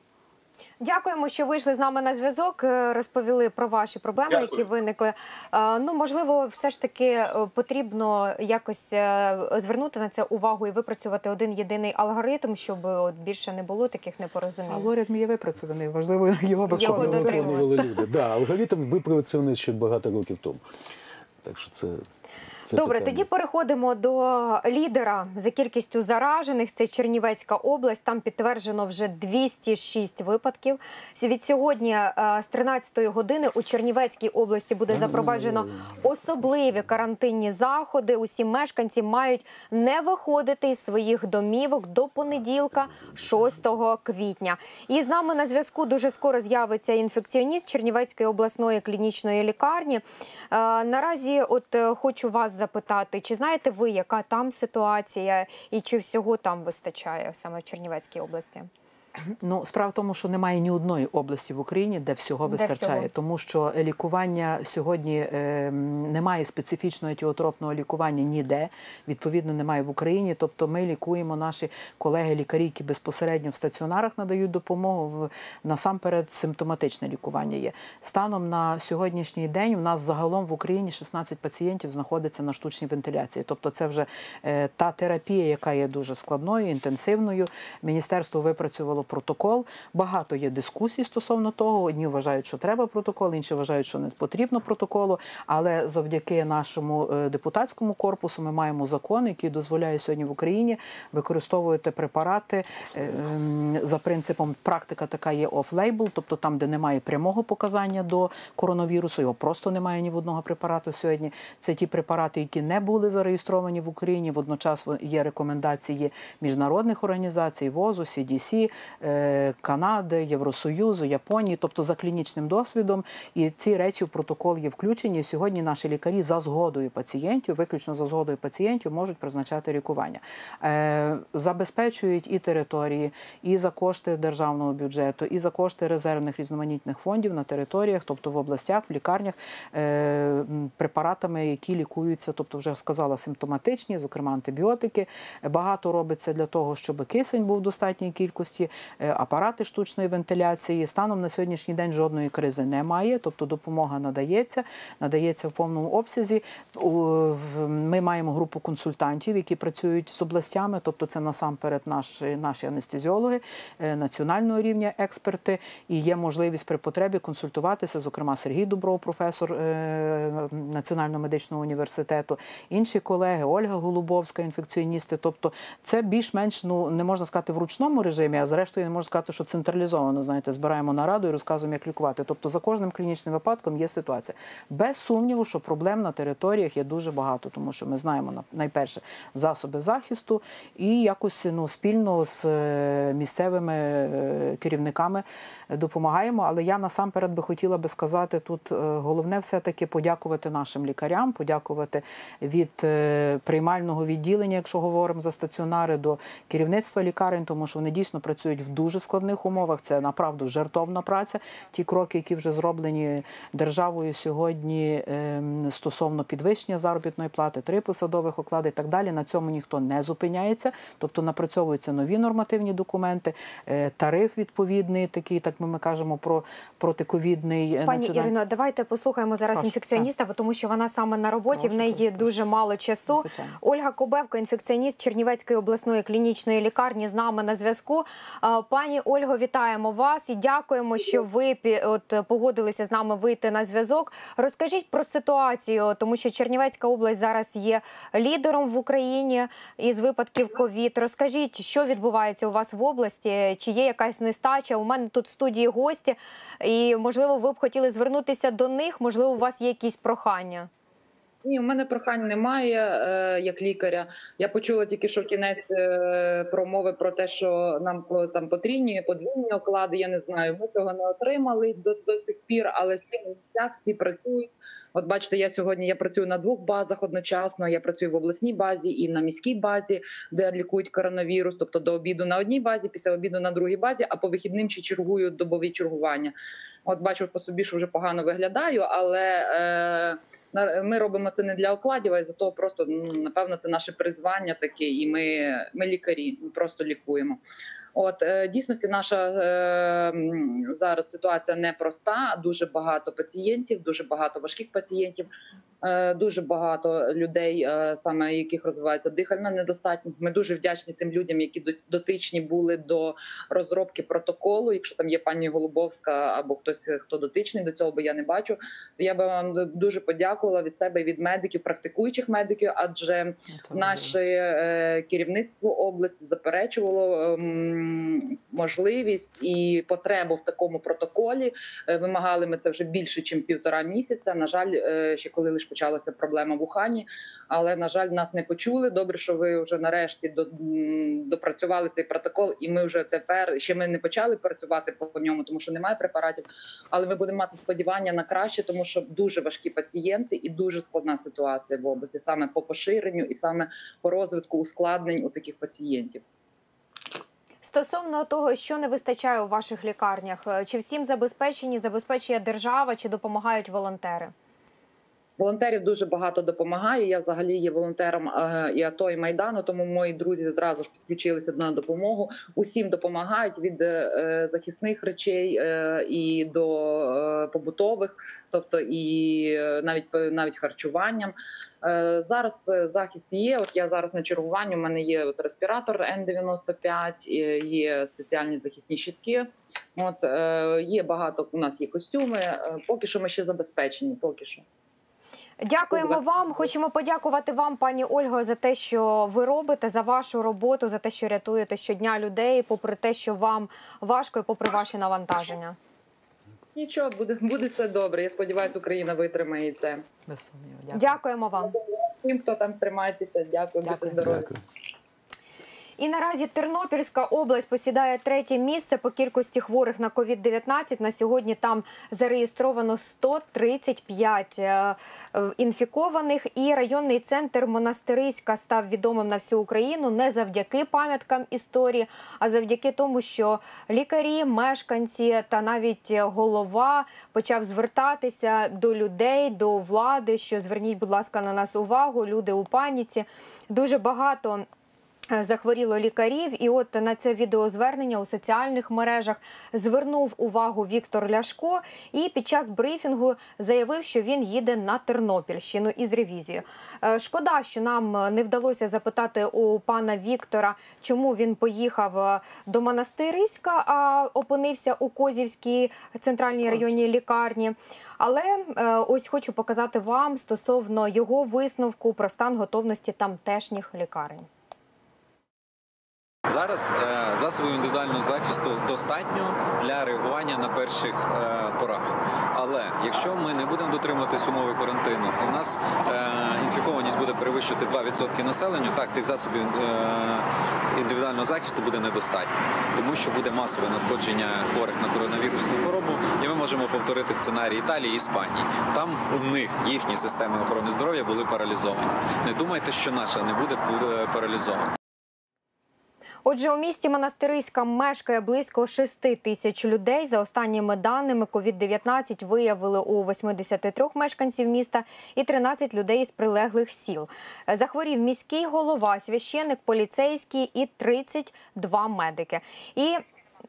Дякуємо, що вийшли з нами на зв'язок. е, Розповіли про ваші проблеми, Дякую. які виникли. Е, Ну можливо, все ж таки е, потрібно якось звернути на це увагу і випрацювати один єдиний алгоритм, щоб от більше не було таких непорозумінь. Алгоритм є випрацьований, важливо (laughs) його Його виконувати. Виконували люди. Да, алгоритм випрацьований ще багато років тому. Так що це, це Добре, питання. тоді переходимо до лідера за кількістю заражених. Це Чернівецька область. Там підтверджено вже 206 випадків. Від сьогодні е, з 13 години у Чернівецькій області буде запроваджено особливі карантинні заходи. Усі мешканці мають не виходити із своїх домівок до понеділка, 6 квітня. І з нами на зв'язку дуже скоро з'явиться інфекціоніст Чернівецької обласної клінічної лікарні. Е, Наразі, от е, хочу вас запитати, чи знаєте ви, яка там ситуація, і чи всього там вистачає саме в Чернівецькій області? Ну, справа в тому, що немає ні одної області в Україні, де всього Де вистачає, всього? тому що лікування сьогодні е, немає специфічного етіотропного лікування ніде. Відповідно, немає в Україні. Тобто, ми лікуємо наші колеги-лікарі, які безпосередньо в стаціонарах надають допомогу. В насамперед симптоматичне лікування є. Станом на сьогоднішній день у нас загалом в Україні 16 пацієнтів знаходиться на штучній вентиляції. Тобто, це вже е, та терапія, яка є дуже складною, інтенсивною. Міністерство випрацювало протокол. Багато є дискусій стосовно того. Одні вважають, що треба протокол, інші вважають, що не потрібно протоколу. Але завдяки нашому е, депутатському корпусу ми маємо закон, який дозволяє сьогодні в Україні використовувати препарати е, за принципом практика така є оф-лейбл, тобто там, де немає прямого показання до коронавірусу, його просто немає ні в одного препарату сьогодні. Це ті препарати, які не були зареєстровані в Україні. Водночас є рекомендації міжнародних організацій ВОЗу, CDC, Канади, Євросоюзу, Японії, тобто за клінічним досвідом. І ці речі в протокол є включені. Сьогодні наші лікарі за згодою пацієнтів, виключно за згодою пацієнтів, можуть призначати лікування. Е, Забезпечують і території, і за кошти державного бюджету, і за кошти резервних різноманітних фондів на територіях, тобто в областях, в лікарнях, е, препаратами, які лікуються, тобто вже сказала, симптоматичні, зокрема антибіотики. Багато робиться для того, щоб кисень був в достатній кількості, е, апарати штучної вентиляції. Станом на сьогоднішній день жодної кризи немає, тобто допомога надається, надається в повному обсязі. Ми маємо групу консультантів, які працюють з областями, тобто це насамперед наші, наші анестезіологи е, національного рівня експерти, і є можливість при потребі консультуватися, зокрема Сергій Дубров, професор е, Національного медичного університету, інші колеги, Ольга Голубовська, інфекціоністи. Тобто це більш-менш ну не можна сказати в ручному режимі, а зрештою не можна сказати, що централізовано. Знаєте, збираємо нараду і розказуємо, як лікувати. Тобто за кожним клінічним випадком є ситуація. Без сумніву, що проблем на територіях є дуже багато, тому що ми знаємо найперше засоби захисту і якось ну спільно з е, місцевими е, керівниками допомагаємо. Але я насамперед би хотіла би сказати тут е, головне все таки подякувати нашим лікарям, подякувати від приймального відділення, якщо говоримо за стаціонари, до керівництва лікарень, тому що вони дійсно працюють в дуже складних умовах. Це направду жертовна праця. Ті кроки, які вже зроблені державою сьогодні ем, стосовно підвищення заробітної плати, три посадових оклади і так далі. На цьому ніхто не зупиняється, тобто напрацьовуються нові нормативні документи, е, тариф відповідний, такий, так ми кажемо про протиковідний е, Пані Ірино, давайте послухаємо зараз Прошу, інфекціоніста, тому що вона саме на роботі. Прошу, в неї дуже мало часу. Звичайно. Ольга Кобевко, інфекціоніст Чернівецької обласної клінічної лікарні, з нами на зв'язку. Пані Ольго, вітаємо вас і дякуємо, що ви от погодилися з нами вийти на зв'язок. Розкажіть про ситуацію, тому що Чернівецька область зараз є лідером в Україні із випадків ковід. Розкажіть, що відбувається у вас в області? Чи є якась нестача? У мене тут в студії гості, і можливо, ви б хотіли звернутися до них. Можливо, у вас є якісь прохання. Ні, у мене прохань немає е, як лікаря. Я почула тільки що кінець е, промови про те, що нам там потрібні подвійні оклади. Я не знаю. Ми цього не отримали до, до сих пір, але всі місця всі працюють. От бачите, я сьогодні я працюю на двох базах одночасно. Я працюю в обласній базі і на міській базі, де лікують коронавірус. Тобто до обіду на одній базі, після обіду на другій базі, а по вихідним ще чергую добові чергування. От бачу по собі, що вже погано виглядаю, але е, ми робимо це не для окладів, а за того просто напевно це наше призвання таке, і ми, ми лікарі, ми просто лікуємо. От е, дійсності наша е, зараз ситуація непроста. Дуже багато пацієнтів, дуже багато важких пацієнтів, дуже багато людей, е, саме яких розвивається дихальна недостатність. Ми дуже вдячні тим людям, які дотичні були до розробки протоколу. Якщо там є пані Голубовська або хтось, е, хто дотичний до цього, бо я не бачу, то я би вам дуже подякувала від себе від медиків, практикуючих медиків, адже наше е, керівництво області заперечувало ем, можливість і потребу в такому протоколі. Е, Вимагали ми це вже більше, ніж півтора місяця. На жаль, е, ще коли лише ж почалася проблема в Ухані. Але на жаль, нас не почули. Добре, що ви вже нарешті допрацювали цей протокол, і ми вже тепер ще ми не почали працювати по ньому, тому що немає препаратів. Але ми будемо мати сподівання на краще, тому що дуже важкі пацієнти і дуже складна ситуація в області, саме по поширенню і саме по розвитку ускладнень у таких пацієнтів. Стосовно того, що не вистачає у ваших лікарнях, е, чи всім забезпечені, забезпечує держава, чи допомагають волонтери? Волонтерів дуже багато допомагає. Я взагалі є волонтером е, і АТО, і майдану. Тому мої друзі зразу ж підключилися на допомогу. Усім допомагають від е, захисних речей е, і до е, побутових, тобто і е, навіть навіть харчуванням. Е, Зараз е, захист є. От я зараз на чергуванні. У мене є от респіратор Н95, е, є спеціальні захисні щитки. От е, є багато. У нас є костюми. Е, Поки що ми ще забезпечені. Поки що. Дякуємо вам. Хочемо подякувати вам, пані Ольго, за те, що ви робите, за вашу роботу, за те, що рятуєте щодня людей, попри те, що вам важко і попри ваші навантаження. Нічого, буде, буде все добре. Я сподіваюся, Україна витримає це. Дякуємо вам. Всім, хто там тримається, дякую, будьте здорові. І наразі Тернопільська область посідає третє місце по кількості хворих на COVID-19. На сьогодні там зареєстровано 135 е, е, інфікованих. І районний центр Монастириська став відомим на всю Україну не завдяки пам'яткам історії, а завдяки тому, що лікарі, мешканці та навіть голова почав звертатися до людей, до влади. Що зверніть, будь ласка, на нас увагу. Люди у паніці дуже багато. Е, Захворіло лікарів, і от на це відеозвернення у соціальних мережах звернув увагу Віктор Ляшко і під час брифінгу заявив, що він їде на Тернопільщину із ревізією. Е, Шкода, що нам не вдалося запитати у пана Віктора, чому він поїхав е, до Монастириська, а опинився у Козівській центральній районній лікарні. Але е, ось хочу показати вам стосовно його висновку про стан готовності тамтешніх лікарень. Зараз е, засобів індивідуального захисту достатньо для реагування на перших е, порах. Але якщо ми не будемо дотримуватись умови карантину, в нас е, інфікованість буде перевищувати 2% населення, так цих засобів е, індивідуального захисту буде недостатньо, тому що буде масове надходження хворих на коронавірусну хворобу, і ми можемо повторити сценарій Італії і Іспанії. Там у них їхні системи охорони здоров'я були паралізовані. Не думайте, що наша не буде е, паралізована. Отже, у місті Монастириська мешкає близько 6 тисяч людей. За останніми даними, COVID-19 виявили у 83 мешканців міста і 13 людей із прилеглих сіл. Захворів міський голова, священик, поліцейський і 32 медики. І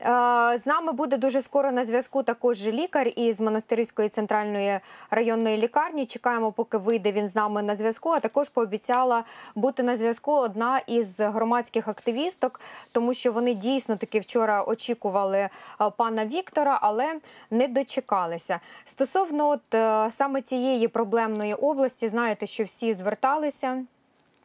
З нами буде дуже скоро на зв'язку також лікар із Монастирської центральної районної лікарні. Чекаємо, поки вийде він з нами на зв'язку. А також пообіцяла бути на зв'язку одна із громадських активісток, тому що вони дійсно таки вчора очікували е, пана Віктора, але не дочекалися. Стосовно от е, саме цієї проблемної області, знаєте, що всі зверталися.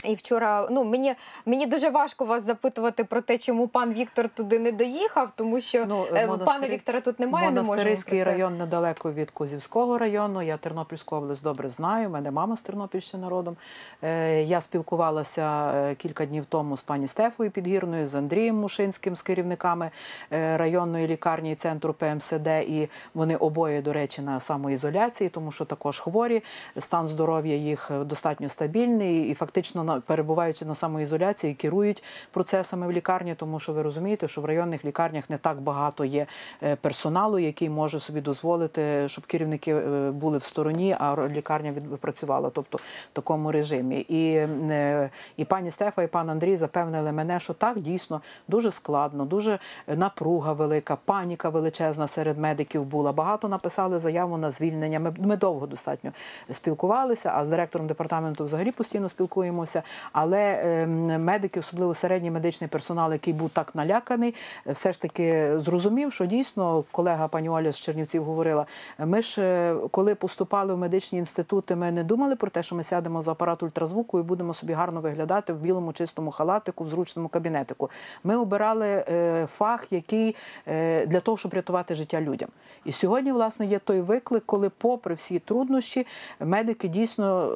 І вчора ну мені мені дуже важко вас запитувати про те, чому пан Віктор туди не доїхав, тому що ну, пана Віктора тут немає. Не можемо район недалеко від Козівського району. Я Тернопільську область добре знаю. У мене мама з Тернопільщини родом. Е, Я спілкувалася е, кілька днів тому з пані Стефою Підгірною, з Андрієм Мушинським, з керівниками е, районної лікарні і центру ПМСД. І вони обоє, до речі, на самоізоляції, тому що також хворі. Стан здоров'я їх достатньо стабільний і фактично перебуваючи на самоізоляції, керують процесами в лікарні, тому що ви розумієте, що в районних лікарнях не так багато є е, персоналу, який може собі дозволити, щоб керівники е, були в стороні, а лікарня від- працювала, тобто в такому режимі. І, е, і пані Стефа, і пан Андрій запевнили мене, що так дійсно дуже складно, дуже напруга велика, паніка величезна серед медиків була. Багато написали заяву на звільнення. Ми, ми довго достатньо спілкувалися, а з директором департаменту взагалі постійно спілкуємося. Але е, медики, особливо середній медичний персонал, який був так наляканий, е, все ж таки зрозумів, що дійсно колега пані Оля з Чернівців говорила. Ми ж е, коли поступали в медичні інститути, ми не думали про те, що ми сядемо за апарат ультразвуку і будемо собі гарно виглядати в білому чистому халатику, в зручному кабінетику. Ми обирали е, фах, який для того, щоб рятувати життя людям. І сьогодні, власне, є той виклик, коли, попри всі труднощі, медики дійсно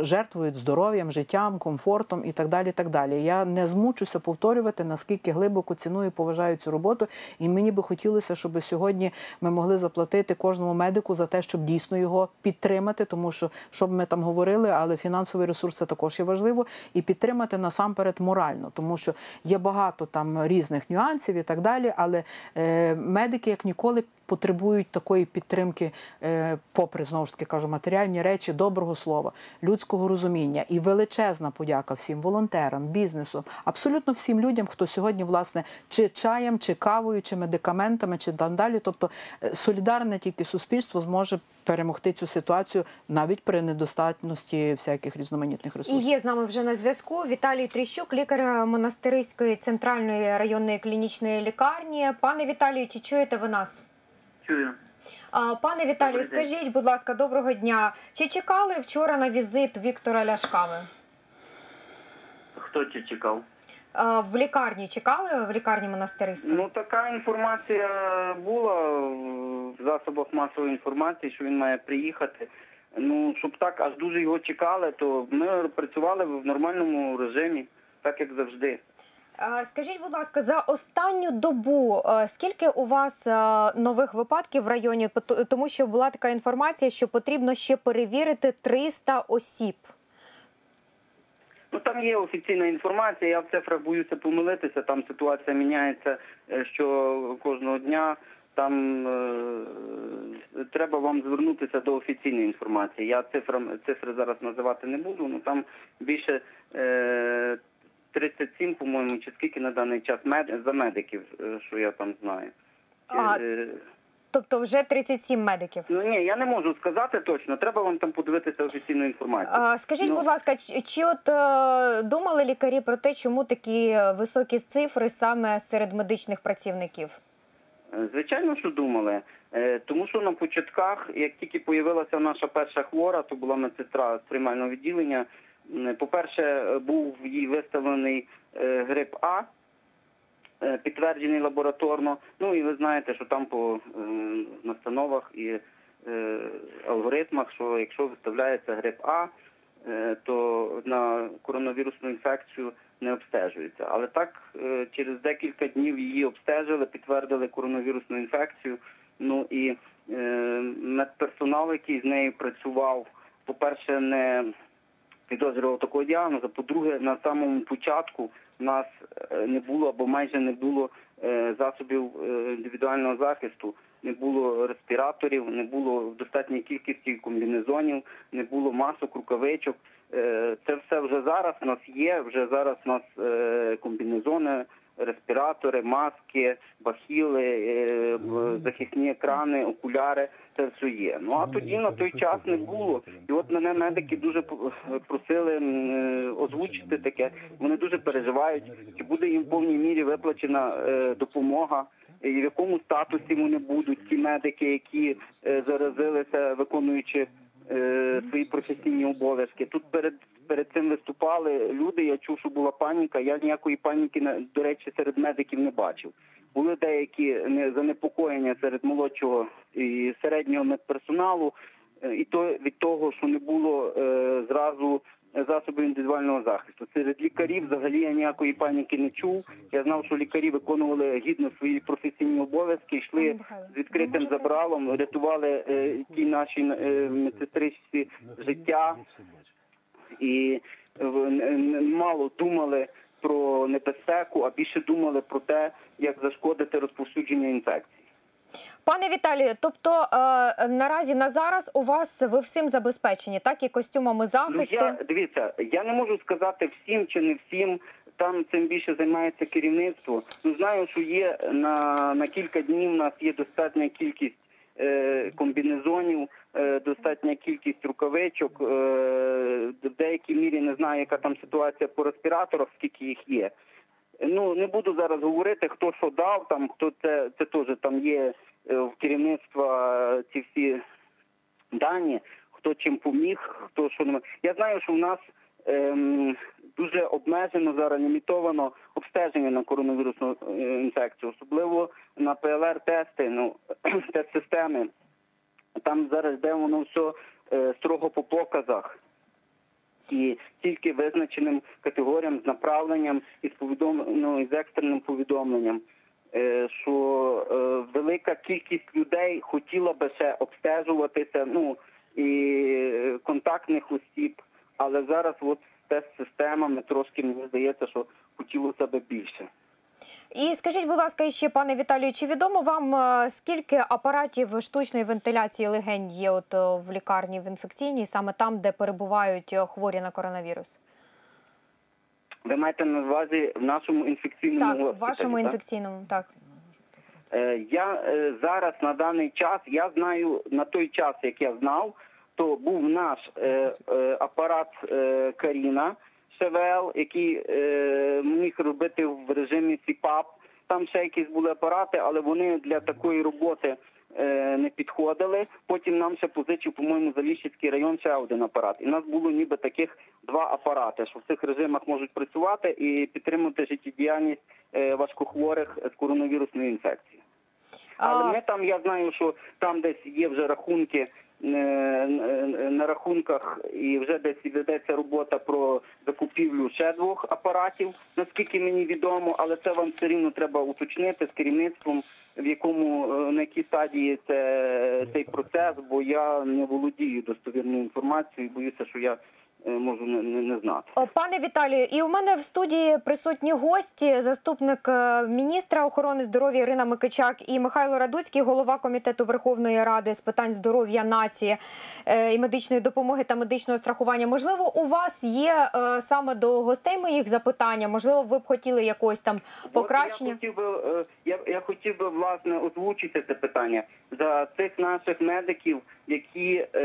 жертвують здоров'ям, життям, комфортом і так далі. Так далі. Я не змучуся повторювати, наскільки глибоко ціную і поважаю цю роботу. І мені би хотілося, щоб сьогодні ми могли заплатити кожному медику за те, щоб дійсно його підтримати, тому що щоб ми там говорили, але фінансовий ресурс це також є важливо, і підтримати насамперед морально, тому що є багато там різних нюансів і так далі. Але е, медики як ніколи. Потребують такої підтримки, е, попри знову ж таки кажу, матеріальні речі, доброго слова, людського розуміння і величезна подяка всім волонтерам, бізнесу, абсолютно всім людям, хто сьогодні, власне, чи чаєм, чи кавою, чи медикаментами, чи там далі. Тобто е, солідарне тільки суспільство зможе перемогти цю ситуацію навіть при недостатності всяких різноманітних І є з нами вже на зв'язку Віталій Тріщук, лікар Монастириської центральної районної клінічної лікарні. Пане Віталію, чи чуєте ви нас? Чую. Пане Віталію, скажіть, будь ласка, доброго дня. Чи чекали вчора на візит Віктора Ляшкави? Хто чи чекав? В лікарні чекали в лікарні Монастириської? Ну така інформація була в засобах масової інформації, що він має приїхати. Ну щоб так аж дуже його чекали, то ми працювали в нормальному режимі, так як завжди. А, Скажіть, будь ласка, за останню добу е, скільки у вас е, нових випадків в районі? Тому що була така інформація, що потрібно ще перевірити 300 осіб. Ну там є офіційна інформація. Я в цифрах боюся помилитися. Там ситуація міняється е, що кожного дня. Там е, треба вам звернутися до офіційної інформації. Я цифрам цифри зараз називати не буду. Ну там більше е, 37, по-моєму, чи скільки на даний час мед за медиків, е, що я там знаю. А, Е, Тобто вже 37 медиків. Ну ні, я не можу сказати точно. Треба вам там подивитися офіційну інформацію. А, Скажіть, Ну, будь ласка, чи, чи от е, думали лікарі про те, чому такі високі цифри саме серед медичних працівників? Е, Звичайно, що думали. Е, Тому що на початках, як тільки появилася наша перша хвора, то була медсестра з приймального відділення. По-перше, був їй виставлений е, грип А, е, підтверджений лабораторно. Ну і ви знаєте, що там по е, настановах і алгоритмах, що якщо виставляється грип А, то на коронавірусну інфекцію не обстежується. Але так через декілька днів її обстежили, підтвердили коронавірусну інфекцію. Ну і медперсонал, який з нею працював, по-перше, не підозрював такого діагнозу. По-друге, на самому початку в нас е, не було або майже не було е, засобів е, індивідуального захисту, не було респіраторів, не було в достатній кількості комбінезонів, не було масок, рукавичок. Це все вже зараз у нас є. Вже зараз у нас комбінезони, респіратори, маски, бахіли, захисні екрани, окуляри. Це все є. Ну а тоді на той час не було. І от мене медики дуже просили е, озвучити таке. Вони дуже переживають, чи буде їм в повній мірі виплачена е, допомога. І в якому статусі вони будуть ті медики, які е, заразилися, виконуючи е, свої професійні обов'язки. Тут перед перед цим виступали люди. Я чув, що була паніка. Я ніякої паніки до речі серед медиків не бачив. Були деякі не- занепокоєння серед молодшого і середнього медперсоналу, е, і то від того, що не було е, зразу засобів індивідуального захисту. Серед лікарів взагалі я ніякої паніки не чув. Я знав, що лікарі виконували гідно свої професійні обов'язки, йшли з відкритим забралом, рятували е, ті наші е, медсестричці життя і е, н- н- мало думали про небезпеку, а більше думали про те, як зашкодити розповсюдження інфекції. Пане Віталію, тобто е, наразі на зараз у вас ви всім забезпечені, так і костюмами Ну, захисту. я дивіться, я не можу сказати всім чи не всім. Там цим більше займається керівництво. Ну знаю, що є на, на кілька днів. У нас є достатня кількість е, комбінезонів. Е, достатня кількість рукавичок. Е, в деякій мірі не знаю, яка там ситуація по респіраторах, скільки їх є. Ну не буду зараз говорити, хто що дав, там хто це це теж там є е, в керівництва ці всі дані, хто чим поміг, хто що не я знаю, що в нас ем, дуже обмежено зараз лімітовано обстеження на коронавірусну інфекцію, особливо на ПЛР-тести, ну (clears throat) тест-системи. Там зараз йде воно все е, строго по показах. І тільки визначеним категоріям з направленням і з повідом... ну, і з екстреним повідомленням, е, що е, велика кількість людей хотіла би ще обстежуватися, ну і контактних осіб, але зараз от з тест-системами трошки мені здається, що хотілося б більше. І скажіть, будь ласка, ще пане Віталію, чи відомо вам е, скільки апаратів штучної вентиляції легень є от е, в лікарні в інфекційній, саме там, де перебувають е, хворі на коронавірус? Ви маєте на увазі в нашому інфекційному Так, госпіталі, в вашому так? інфекційному, так. Я зараз на даний час, я знаю на той час, як я знав, то був наш апарат Каріна ШВЛ, який е, міг робити в режимі СІПАП. Там ще якісь були апарати, але вони для такої роботи е, не підходили. Потім нам ще позичив, по-моєму, Заліщицький район ще один апарат. І нас було ніби таких два апарати, що в цих режимах можуть працювати і підтримувати життєдіяльність е, важкохворих з коронавірусною інфекцією. Але ми там, я знаю, що там десь є вже рахунки на рахунках, і вже десь ведеться робота про закупівлю ще двох апаратів, наскільки мені відомо, але це вам все рівно треба уточнити з керівництвом, в якому е, на якій стадії це цей процес, бо я не володію достовірною інформацією, боюся, що я е, можу не, не, не знати. О, Пане Віталію, і у мене в студії присутні гості, заступник е, міністра охорони здоров'я Ірина Микичак і Михайло Радуцький, голова комітету Верховної Ради з питань здоров'я нації е, і медичної допомоги та медичного страхування. Можливо, у вас є е, саме до гостей моїх запитання? Можливо, ви б хотіли якогось там покращення? Я хотів би, е, я, я хотів би власне озвучити це питання за цих наших медиків, які е,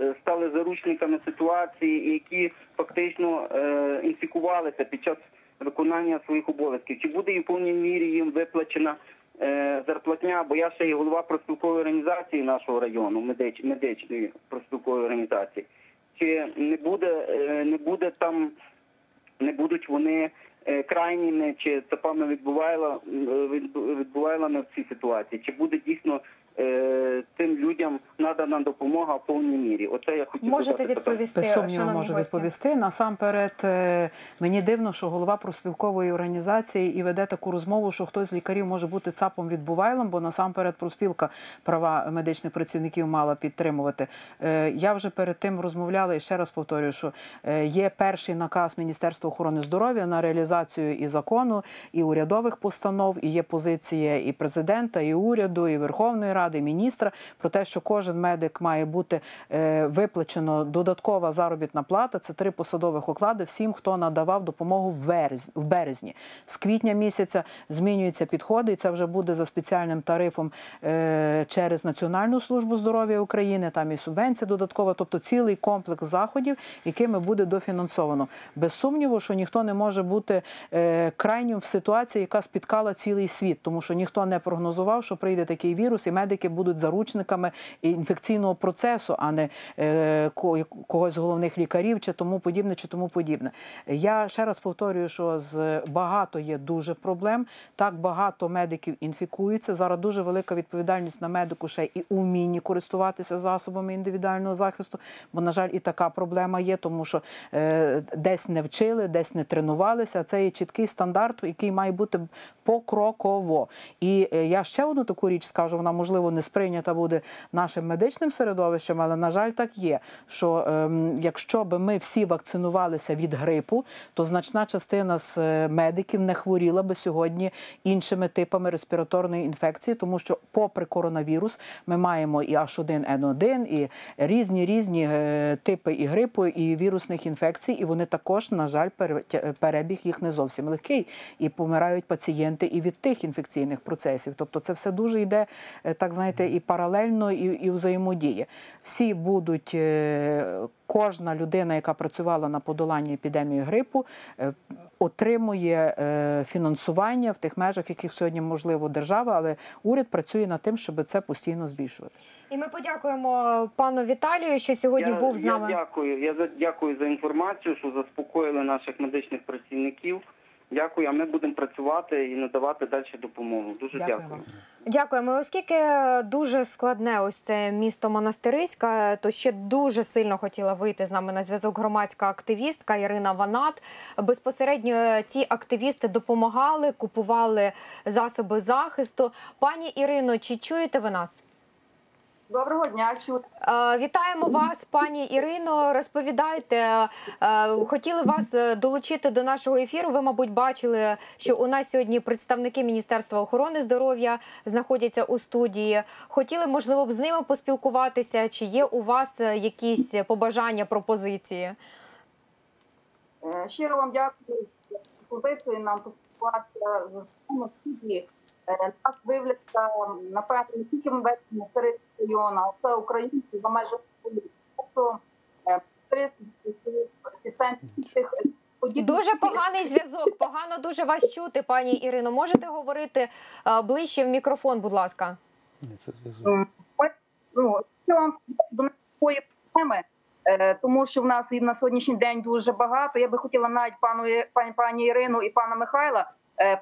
е, стали заручниками ситуації, і які фактично е, інфікувалися під час виконання своїх обов'язків. Чи буде і в повній мірі їм виплачена е, зарплатня? Бо я ще є голова профспілкової організації нашого району, медич, медичної профспілкової організації. Чи не буде, е, не буде там не будуть вони е, крайніми, чи це певно відбувало відбувайлами в цій ситуації, чи буде дійсно е, тим людям надана допомога в повній мірі? Оце я хотів Можете відповісти, Без сумніву можу гості. відповісти. Насамперед, е, мені дивно, що голова профспілкової організації і веде таку розмову, що хтось з лікарів може бути цапом відбувайлом, бо насамперед профспілка права медичних працівників мала підтримувати. Е, Я вже перед тим розмовляла і ще раз повторюю, що е, є перший наказ Міністерства охорони здоров'я на реалізацію і закону, і урядових постанов, і є позиція і президента, і уряду, і Верховної Ради, і міністра про те, що кожен медик має бути е, виплачено додаткова заробітна плата. Це три посадових оклади всім, хто надавав допомогу в березні. З квітня місяця змінюються підходи, і це вже буде за спеціальним тарифом е, через Національну службу здоров'я України. Там і субвенція додаткова, тобто цілий комплекс заходів, якими буде дофінансовано. Без сумніву, що ніхто не може бути е, крайнім в ситуації, яка спіткала цілий світ, тому що ніхто не прогнозував, що прийде такий вірус, і медики будуть заручниками інфекційного процесу, а не е, когось з головних лікарів, чи тому подібне, чи тому подібне. Я ще раз повторюю, що з багато є дуже проблем. Так багато медиків інфікуються. Зараз дуже велика відповідальність на медику ще і у вмінні користуватися засобами індивідуального захисту. Бо, на жаль, і така проблема є, тому що е, десь не вчили, десь не тренувалися. Це є чіткий стандарт, який має бути покроково. І е, я ще одну таку річ скажу, вона можливо не сприйнята буде нашим медичним середовищем, але на жаль, так є. Що ем, якщо би ми всі вакцинувалися від грипу, то значна частина з е, медиків не хворіла би сьогодні іншими типами респіраторної інфекції, тому що, попри коронавірус, ми маємо і H1N1, і різні різні е, типи і грипу, і вірусних інфекцій, і вони також, на жаль, перебіг їх не зовсім легкий. І помирають пацієнти і від тих інфекційних процесів. Тобто, це все дуже йде е, так так знаєте, і паралельно, і, і взаємодія. Всі будуть, е, кожна людина, яка працювала на подоланні епідемії грипу, е, отримує е, фінансування в тих межах, яких сьогодні можливо держава, але уряд працює над тим, щоб це постійно збільшувати. І ми подякуємо пану Віталію, що сьогодні я, був з я нами. дякую. Я за- дякую за інформацію, що заспокоїли наших медичних працівників. Дякую, а ми будемо працювати і надавати далі допомогу. Дуже Дякую дякую. Дякуємо. Оскільки дуже складне ось це місто Монастириська, то ще дуже сильно хотіла вийти з нами на зв'язок громадська активістка Ірина Ванат. Безпосередньо ці активісти допомагали, купували засоби захисту. Пані Ірино, чи чуєте ви нас? Доброго дня, чую. Е, Вітаємо вас, пані Ірино. Розповідайте, е, хотіли вас е, долучити до нашого ефіру. Ви, мабуть, бачили, що у нас сьогодні представники Міністерства охорони здоров'я знаходяться у студії. Хотіли, можливо, б з ними поспілкуватися. Чи є у вас якісь побажання, пропозиції? Щиро вам дякую за пропозицію нам поспілкуватися з студії. Е, Нас виявляться, напевно, не тільки в Вестні старих району, а це українці за України. Тобто е, 300 тих Дуже поганий зв'язок. Погано дуже вас чути, пані Ірино. Можете говорити е, ближче в мікрофон, будь ласка. М, ось, Ну, що вам сказати до такої проблеми, е, тому що в нас і на сьогоднішній день дуже багато. Я би хотіла навіть пану пані, пані Ірину і пана Михайла е,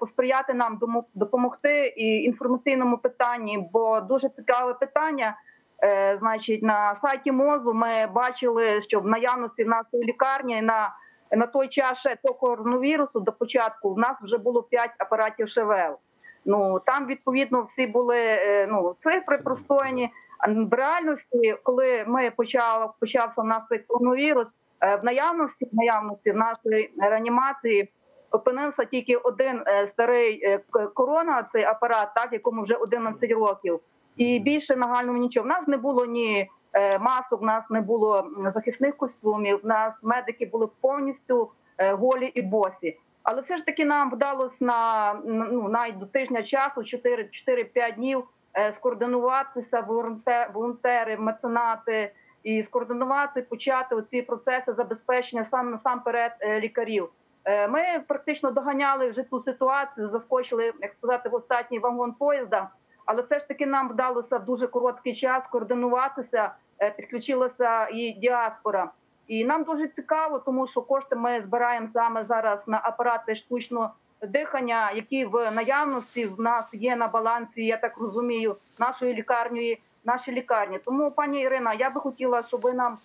посприяти нам допомогти і інформаційному питанні, бо дуже цікаве питання. Е, Значить, на сайті МОЗу ми бачили, що в наявності нашої лікарні на, на той час ще до коронавірусу до початку в нас вже було 5 апаратів ШВЛ. Ну там відповідно всі були е, ну цифри простояні. А в реальності, коли ми почав почався в нас цей коронавірус, е, в наявності в наявності в нашій реанімації опинився тільки один е, старий е, корона, цей апарат, так якому вже 11 років, і більше нагального нічого. В нас не було ні е, масок, в нас не було захисних костюмів. В нас медики були повністю голі і босі. Але все ж таки нам вдалося на ну навіть до тижня часу, 4 4-5 днів, скоординуватися волонте- волонтери, меценати і скоординуватися, почати оці процеси забезпечення сам насамперед лікарів. Е, Ми практично доганяли вже ту ситуацію, заскочили, як сказати, в останній вагон поїзда. Але все ж таки нам вдалося в дуже короткий час координуватися. е, Підключилася і діаспора. І нам дуже цікаво, тому що кошти ми збираємо саме зараз на апарати штучного дихання, які в наявності в нас є на балансі, я так розумію, нашої лікарні, наші лікарні. Тому, пані Ірина, я би хотіла, щоб ви нам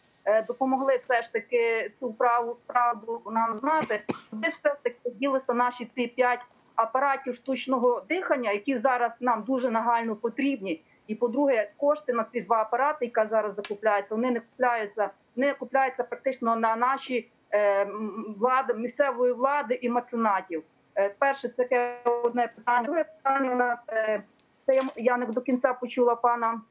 допомогли все ж таки цю праву правду нам знати, де все ж таки ділися наші ці п'ять апаратів штучного дихання, які зараз нам дуже нагально потрібні. І по-друге, кошти на ці два апарати, які зараз закупляються, вони не купляються, не купляються практично на наші е, влади місцевої влади і меценатів. Е, перше, це одне питання. Друге питання у нас е, це я, не до кінця почула пана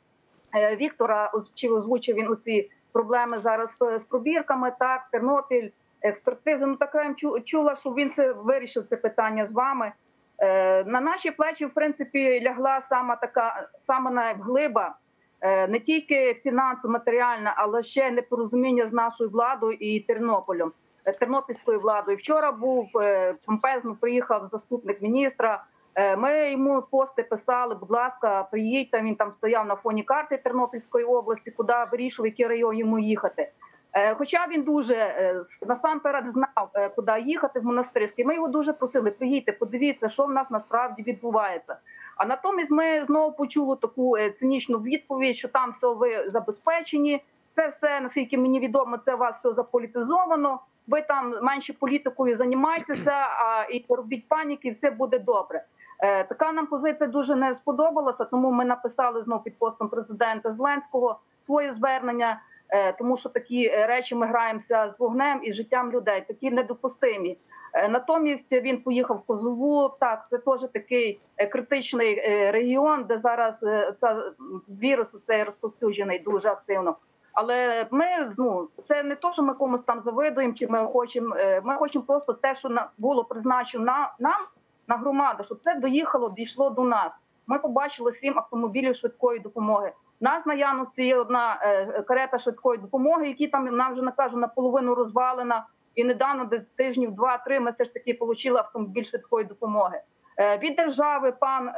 е, Віктора, чи озвучив він оці проблеми зараз з- з пробірками. Так, Тернопіль, експертизи. Ну так чула, що він це вирішив це питання з вами. Е, На наші плечі, в принципі, лягла сама така сама найглиба, е, не тільки фінансово матеріальна, але ще непорозуміння з нашою владою і Тернополем, е, тернопільською владою. Вчора був е, помпезно, приїхав заступник міністра. Е, Ми йому пости писали, будь ласка, приїдьте. Він там стояв на фоні карти Тернопільської області, куди вирішив, який район йому їхати. Е, Хоча він дуже е, насамперед знав, куди їхати в монастирський. Ми його дуже просили, приїдьте, подивіться, що в нас насправді відбувається. А натомість ми знову почули таку цинічну відповідь, що там все ви забезпечені. Це все, наскільки мені відомо, це у вас все заполітизовано. Ви там менше політикою займайтеся, а і робіть паніки, і все буде добре. Е, Така нам позиція дуже не сподобалася, тому ми написали знов під постом президента Зеленського своє звернення, е, тому що такі е, речі ми граємося з вогнем і життям людей, такі недопустимі. Е, Натомість він поїхав в Козову. Так, це теж такий е, критичний регіон, де зараз ця вірус цей розповсюджений дуже активно. Але ми ну це не то, що ми комусь там завидуємо, чи ми хочемо. е, Ми хочемо просто те, що було призначено на нам на громаду, щоб це доїхало, дійшло до нас. ми побачили сім автомобілів швидкої допомоги. У нас наявності є одна е, карета швидкої допомоги, які там нам вже накажу наполовину розвалена. І недавно, десь тижнів два-три, ми все ж таки отримали автомобіль швидкої допомоги. Е, Від держави пан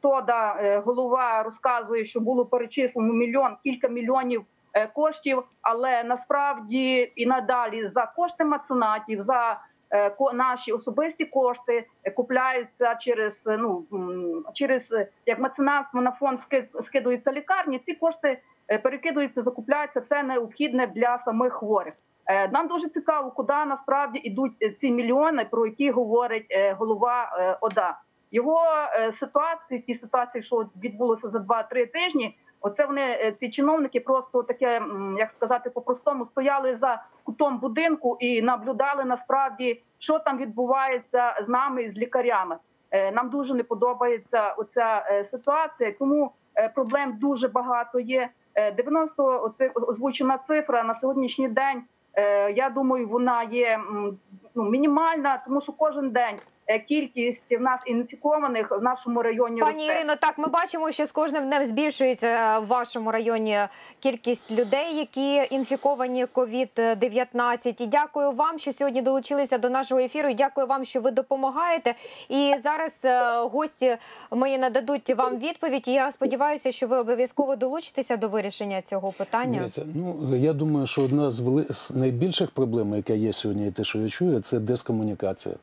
Тода, голова, розказує, що було перечислено мільйон, кілька мільйонів коштів, але насправді і надалі за кошти меценатів, за е, наші особисті кошти е, купляються через е, ну через е, як меценатство на фонд ски- скидуються лікарні. Ці кошти е, перекидуються, закупляються все необхідне для самих хворих. Е, Нам дуже цікаво, куди насправді йдуть е, ці мільйони, про які говорить е, голова е, ОДА. Його е, ситуації, ті ситуації, що відбулося за 2-3 тижні. Оце вони е, ці чиновники просто таке, як сказати, по-простому стояли за кутом будинку і наблюдали насправді, що там відбувається з нами і з лікарями. Е, Нам дуже не подобається оця е, ситуація, тому проблем дуже багато є. Е, 90 оце озвучена цифра на сьогоднішній день. Я думаю, вона є ну, мінімальна, тому що кожен день кількість в нас інфікованих в нашому районі Пані росте. Ірино, так ми бачимо, що з кожним днем збільшується в вашому районі кількість людей, які інфіковані COVID-19. І дякую вам, що сьогодні долучилися до нашого ефіру. І дякую вам, що ви допомагаєте. І зараз е, гості мої нададуть вам відповідь. І я сподіваюся, що ви обов'язково долучитеся до вирішення цього питання. Дивіться, ну я думаю, що одна з, вели... з найбільших проблем, яка є сьогодні, і те, що я чую, це дискомунікація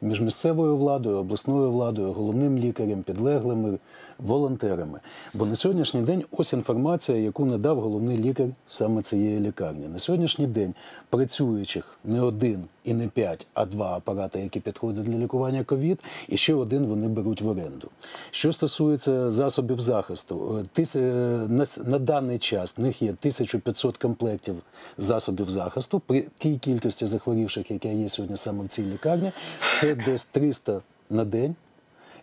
між місцевою владою, обласною владою, головним лікарем, підлеглими, волонтерами. Бо на сьогоднішній день ось інформація, яку надав головний лікар саме цієї лікарні. На сьогоднішній день працюючих не один і не п'ять, а два апарати, які підходять для лікування ковід, і ще один вони беруть в оренду. Що стосується засобів захисту, е, е, на даний час в них є 1500 комплектів засобів захисту. При тій кількості захворівших, яка є сьогодні саме в цій лікарні, це десь 300 на день.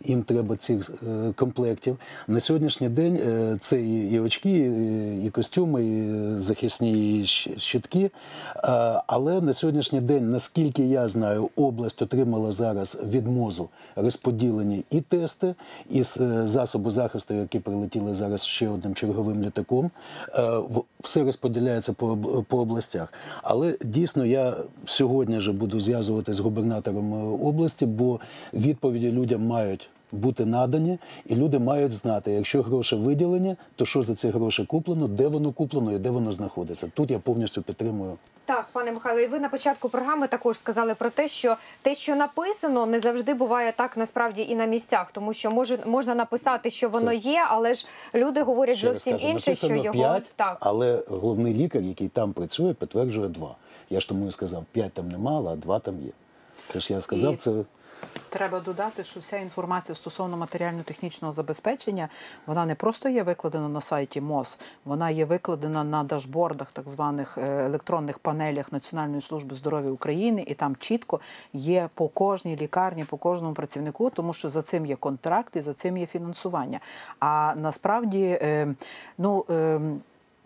Їм треба цих е, комплектів. На сьогоднішній день е, це і, і очки, і, і костюми, і захисні щ- щитки. Е, Але на сьогоднішній день, наскільки я знаю, область отримала зараз від МОЗу розподілені і тести, і засоби захисту, які прилетіли зараз ще одним черговим літаком. Все розподіляється по, областях. Але дійсно я сьогодні же буду зв'язувати з губернатором області, бо відповіді людям мають бути надані, і люди мають знати, якщо гроші виділені, то що за ці гроші куплено, де воно куплено і де воно знаходиться. Тут я повністю підтримую. Так, пане Михайло, і ви на початку програми також сказали про те, що те, що написано, не завжди буває так насправді і на місцях, тому що може можна написати, що воно є, але ж люди говорять Ще зовсім кажу, інше, що його 5, так. але головний лікар, який там працює, підтверджує 2. Я ж тому і сказав, 5 там немало, а 2 там є. Це ж я сказав, І- це Треба додати, що вся інформація стосовно матеріально-технічного забезпечення вона не просто є викладена на сайті МОЗ, вона є викладена на дашбордах, так званих е, електронних панелях Національної служби здоров'я України, і там чітко є по кожній лікарні, по кожному працівнику, тому що за цим є контракт і за цим є фінансування. А насправді, е, ну. е,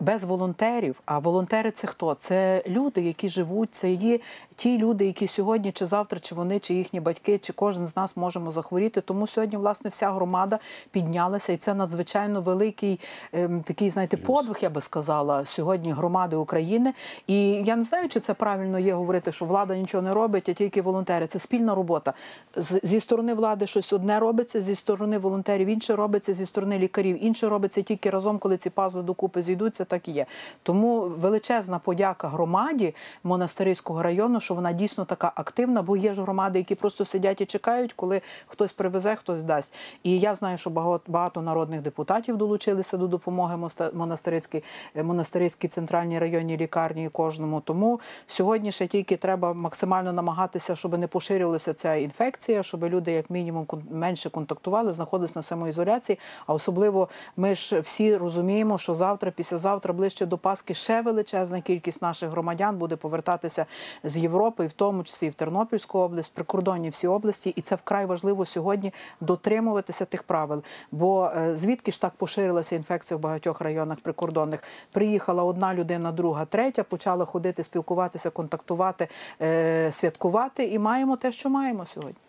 без волонтерів. А волонтери це хто? Це люди, які живуть, це є ті люди, які сьогодні чи завтра, чи вони, чи їхні батьки, чи кожен з нас можемо захворіти. Тому сьогодні, власне, вся громада піднялася, і це надзвичайно великий ем, такий, знаєте, подвиг, я би сказала, сьогодні громади України. І я не знаю, чи це правильно є говорити, що влада нічого не робить, а тільки волонтери. Це спільна робота. З- Зі сторони влади щось одне робиться, зі сторони волонтерів інше робиться, зі сторони лікарів інше робиться тільки разом, коли ці пазли докупи зійдуться, так і є. Тому величезна подяка громаді монастирського району, що вона дійсно така активна, бо є ж громади, які просто сидять і чекають, коли хтось привезе, хтось дасть. І я знаю, що багато, народних депутатів долучилися до допомоги монастирській е, монастирській центральній районній лікарні кожному. Тому сьогодні ще тільки треба максимально намагатися, щоб не поширилася ця інфекція, щоб люди як мінімум менше контактували, знаходились на самоізоляції. А особливо ми ж всі розуміємо, що завтра, післязавтра, ближче до Пасхи, ще величезна кількість наших громадян буде повертатися з Європи, і в тому числі і в Тернопільську область, прикордонні всі області, і це вкрай важливо сьогодні дотримуватися тих правил. Бо е, звідки ж так поширилася інфекція в багатьох районах прикордонних? Приїхала одна людина, друга, третя, почала ходити, спілкуватися, контактувати, е, святкувати, і маємо те, що маємо сьогодні.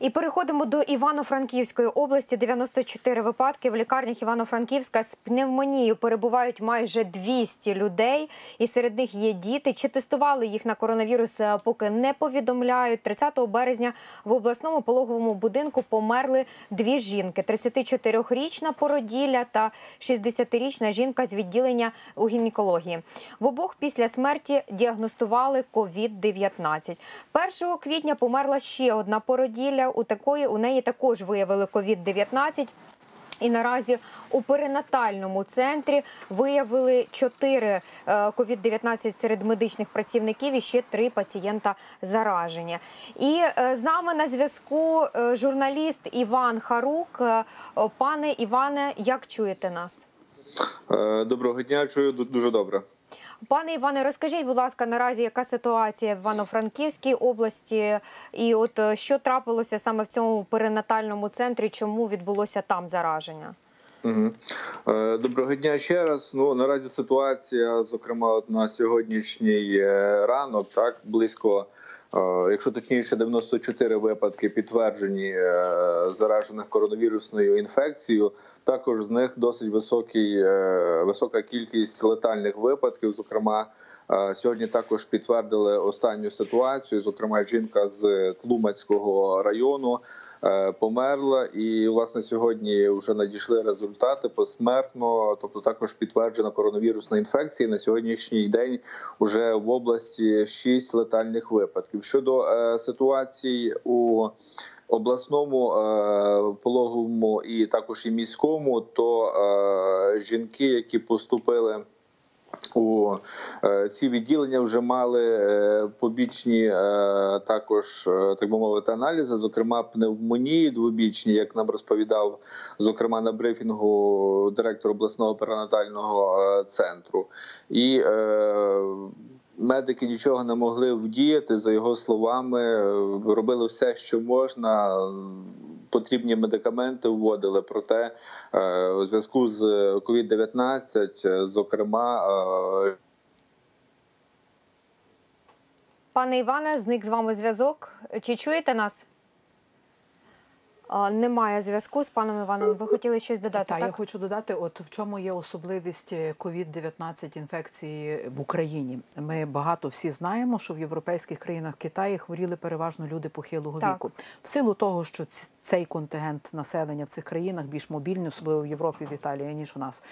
І переходимо до Івано-Франківської області. 94 випадки в лікарнях Івано-Франківська з пневмонією перебувають майже 200 людей, і серед них є діти. Чи тестували їх на коронавірус, е, поки не повідомляють. 30 березня в обласному пологовому будинку померли дві жінки: 34-річна породілля та 60-річна жінка з відділення у гінекології. В обох після смерті діагностували COVID-19. 1 квітня померла ще одна породілля. У такої у неї також виявили COVID-19. І наразі у перинатальному центрі виявили 4 COVID-19 серед медичних працівників і ще 3 пацієнта заражені. І е, з нами на зв'язку е, журналіст Іван Харук. Е, Пане Іване, як чуєте нас? Е, Доброго дня, чую дуже добре. Пане Іване, розкажіть, будь ласка, наразі яка ситуація в Івано-Франківській області, і от е, що трапилося саме в цьому перинатальному центрі? Чому відбулося там зараження? Е, Доброго дня ще раз. Ну наразі ситуація, зокрема, от на сьогоднішній е, ранок, так близько, якщо точніше, 94 випадки підтверджені е, заражених коронавірусною інфекцією. Також з них досить високий, е, висока кількість летальних випадків. Зокрема, е, сьогодні також підтвердили останню ситуацію. Зокрема, жінка з Тлумацького району е, померла, і власне сьогодні вже надійшли результати посмертно, тобто також підтверджена коронавірусна інфекція. На сьогоднішній день вже в області 6 летальних випадків. Щодо е, ситуації у обласному е, пологовому і також і міському, то е, жінки, які поступили. У е, ці відділення вже мали е, побічні е, також, так би мовити, аналізи, зокрема пневмонії двобічні, як нам розповідав, зокрема на брифінгу директор обласного перинатального центру. І медики нічого не могли вдіяти. За його словами, е, робили все, що можна. Потрібні медикаменти вводили, проте е, у зв'язку з COVID-19, е, зокрема, е, Пане Іване, зник з вами зв'язок. Чи чуєте нас? Немає зв'язку з паном Іваном. Ви хотіли щось додати? Так, Так, я хочу додати, от в чому є особливість COVID-19 інфекції в Україні. Ми багато всі знаємо, що в європейських країнах Китаї хворіли переважно люди похилого Так. віку. В силу того, що цей контингент населення в цих країнах більш мобільний, особливо в Європі, в Італії, ніж в нас.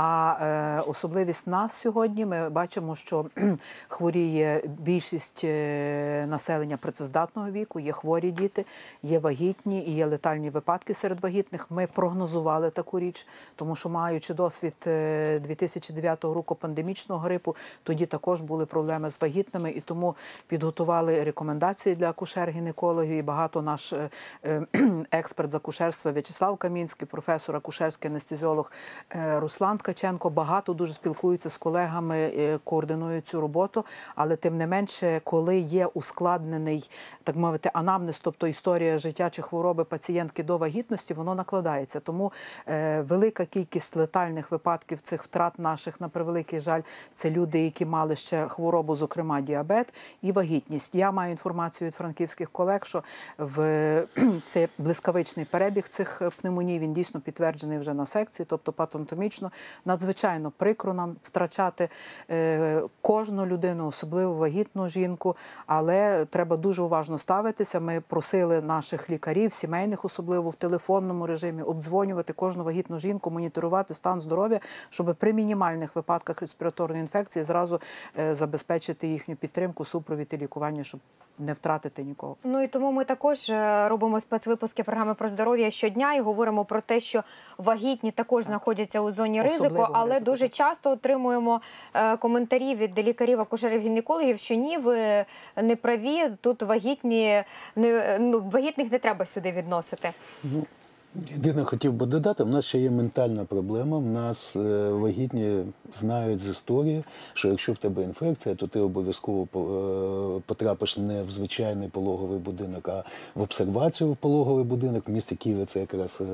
А е, особливість нас сьогодні ми бачимо, що (clears throat) хворіє більшість е, населення працездатного віку, є хворі діти, є вагітні і є летальні випадки серед вагітних. Ми прогнозували таку річ, тому що маючи досвід е, 2009 року пандемічного грипу, тоді також були проблеми з вагітними, і тому підготували рекомендації для акушер-гінекологів. І багато наш е, е, (clears throat) експерт з акушерства В'ячеслав Камінський, професор акушерський анестезіолог е, Руслан Ткаченко багато дуже спілкуються з колегами, е, координують цю роботу. Але тим не менше, коли є ускладнений, так мовити, анамнез, тобто історія життя чи хвороби пацієнтки до вагітності, воно накладається. Тому е, велика кількість летальних випадків цих втрат наших на превеликий жаль, це люди, які мали ще хворобу, зокрема діабет і вагітність. Я маю інформацію від франківських колег, що в це блискавичний перебіг цих пневмоній. Він дійсно підтверджений вже на секції, тобто патонатомічно. Надзвичайно прикро нам втрачати е, кожну людину, особливо вагітну жінку, але треба дуже уважно ставитися. Ми просили наших лікарів, сімейних, особливо в телефонному режимі, обдзвонювати кожну вагітну жінку, моніторувати стан здоров'я, щоб при мінімальних випадках респіраторної інфекції зразу е, забезпечити їхню підтримку, супровід і лікування, щоб не втратити нікого. Ну і тому ми також е, робимо спецвипуски програми про здоров'я щодня і говоримо про те, що вагітні також знаходяться у зоні ризику, Особливого але ризику, дуже часто отримуємо е, коментарі від лікарів, акушерів, гінекологів, що ні, ви не праві. Тут вагітні не ну вагітних не треба сюди відносити. Єдине хотів би додати, в нас ще є ментальна проблема. В нас е, вагітні знають з історії, що якщо в тебе інфекція, то ти обов'язково е, потрапиш не в звичайний пологовий будинок, а в обсервацію в пологовий будинок. В місті Києві це якраз е,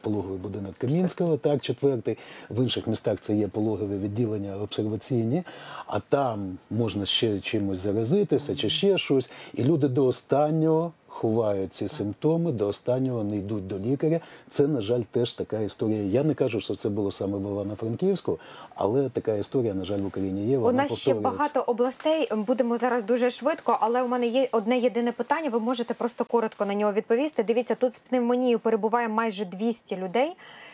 пологовий будинок Камінського, так, четвертий. В інших містах це є пологові відділення обсерваційні, а там можна ще чимось заразитися чи ще щось. І люди до останнього ховають ці симптоми, до останнього не йдуть до лікаря. Це, на жаль, теж така історія. Я не кажу, що це було саме в Івано-Франківську, але така історія, на жаль, в Україні є. У нас ще багато областей. Будемо зараз дуже швидко, але у мене є одне єдине питання. Ви можете просто коротко на нього відповісти. Дивіться, тут з пневмонією перебуває майже 200 людей.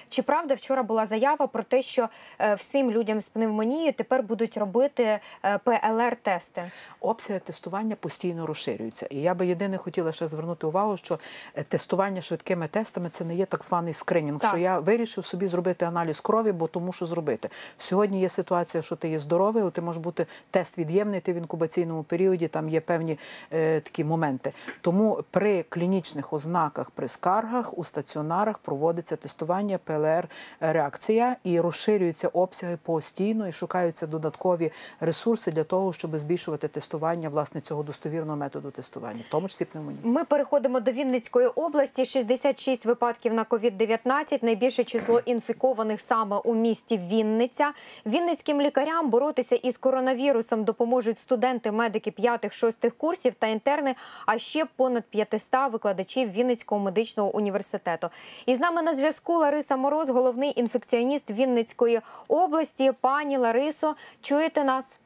Чи правда вчора була заява про те, що е, всім людям з пневмонією тепер будуть робити е, ПЛР-тести? Обсяги тестування постійно розширюються. І я би єдине хотіла ще звернути увагу, що е, тестування швидкими тестами це не є так званий скринінг. Так. Що я вирішив собі зробити аналіз крові, бо тому що зробити. Сьогодні є ситуація, що ти є здоровий, але ти може бути тест від'ємний, ти в інкубаційному періоді, там є певні е, такі моменти. Тому при клінічних ознаках, при скаргах у стаціонарах проводиться тестування ПЛР-реакція і розширюються обсяги постійно і шукаються додаткові ресурси для того, щоб збільшувати тестування власне цього достовірного методу тестування, в тому числі пневмонії. Ми переходимо до Вінницької області. 66 випадків на COVID-19. Найбільше число інфікованих саме у місті Вінниця. Вінницьким лікарям боротися із коронавірусом допоможуть студенти, медики 5-6 курсів та інтерни, а ще понад 500 викладачів Вінницького медичного університету. І з нами на зв'язку Лариса Мороз, головний інфекціоніст Вінницької області. Пані Ларисо, чуєте нас?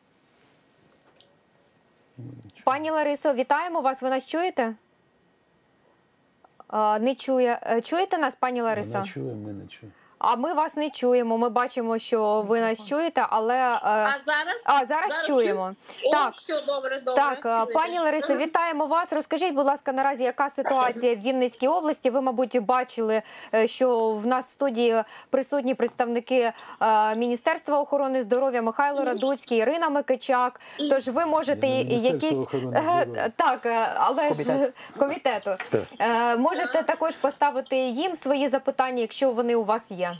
Пані Ларисо, вітаємо вас. Ви нас чуєте? Не чує. Е, Чуєте нас, пані Ларисо? Не чує, ми не чуємо. А ми вас не чуємо. Ми бачимо, що ви нас чуєте, але е, А зараз? а зараз чуємо. О, Так. все добре, добре. Так, е, Чуєте? пані Ларисо, вітаємо вас. Розкажіть, будь ласка, наразі яка ситуація в Вінницькій області? Ви, мабуть, бачили, е, що в нас в студії присутні представники е, Міністерства охорони здоров'я Михайло Радуцький, Ірина Микичак. Тож ви можете якісь так, але ж комітету Так. Можете також поставити їм свої запитання, якщо вони у вас є.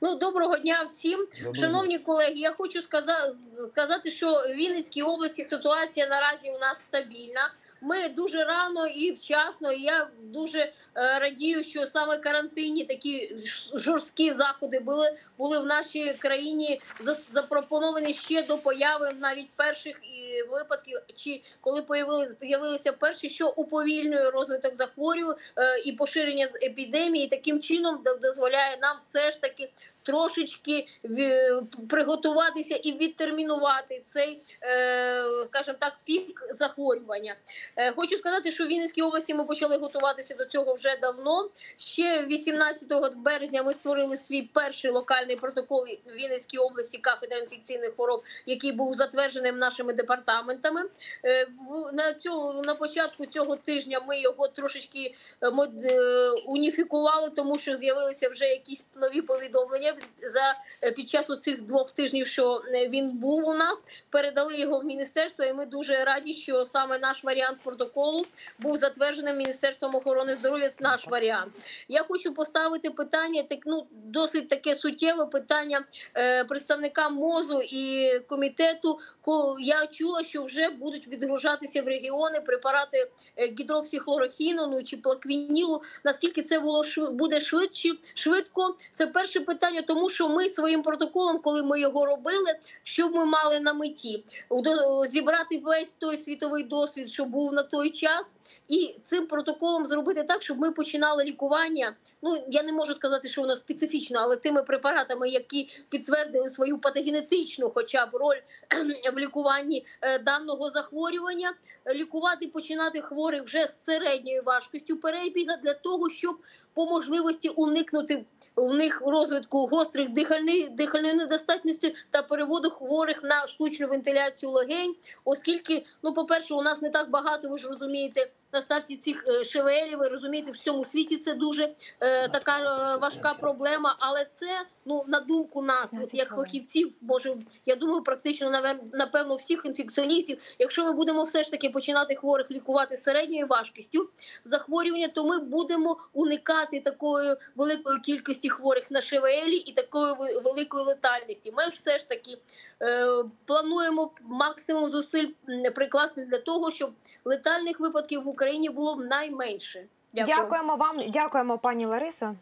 Ну, доброго дня всім. Доброго Шановні колеги, я хочу сказа- сказати, що в Вінницькій області ситуація наразі у нас стабільна. Ми дуже рано і вчасно. І я дуже е, радію, що саме карантинні такі жорсткі заходи були були в нашій країні за- запропоновані ще до появи навіть перших випадків, чи коли появилися з'явилися перші, що уповільнює розвиток захворювань е, і поширення епідемії. Таким чином дозволяє нам все ж таки трошечки ві- приготуватися і відтермінувати цей, е, скажімо так, пік захворювання. Е, Хочу сказати, що в Вінницькій області ми почали готуватися до цього вже давно. Ще 18 березня ми створили свій перший локальний протокол в Вінницькій області кафедра інфекційних хвороб, який був затверджений нашими департаментами. Е, На цього на початку цього тижня ми його трошечки е, е, уніфікували, тому що з'явилися вже якісь нові повідомлення за е, під час цих двох тижнів, що е, він був у нас. Передали його в міністерство, і ми дуже раді, що саме наш варіант протоколу був затверджений міністерством охорони здоров'я. Наш варіант. Я хочу поставити питання, так ну досить таке суттєве питання е, представникам МОЗу і комітету. Ко- Я чула, що вже будуть відгружатися в регіони препарати е, гідроксихлорохіну ну, чи плаквінілу. Наскільки це було буде швидше, швидко? Це перше питання, тому що ми своїм протоколом, коли ми його робили, що ми мали на меті? Зібрати весь той світовий досвід, що був на той час, і цим протоколом зробити так, щоб ми починали лікування. Ну я не можу сказати, що воно специфічно, але тими препаратами, які підтвердили свою патогенетичну, хоча б роль (clears throat) в лікуванні е, даного захворювання, лікувати починати хворих вже з середньою важкістю перебіга для того, щоб по можливості уникнути в них розвитку гострих дихальних дихальної недостатності та переводу хворих на штучну вентиляцію легень, оскільки, ну, по-перше, у нас не так багато, ви ж розумієте, на старті цих е, ШВЛів, ви розумієте, в всьому світі це дуже е, така е, важка проблема. Але це ну на думку нас, от як фахівців, може, я думаю, практично напевно всіх інфекціоністів. Якщо ми будемо все ж таки починати хворих лікувати середньою важкістю захворювання, то ми будемо уникати такої великої кількості хворих на ШВЛ і такої великої летальності. Ми ж все ж таки е, плануємо максимум зусиль прикласти для того, щоб летальних випадків в Україні було б найменше. Дякую. Дякуємо вам, дякуємо, пані Ларисо.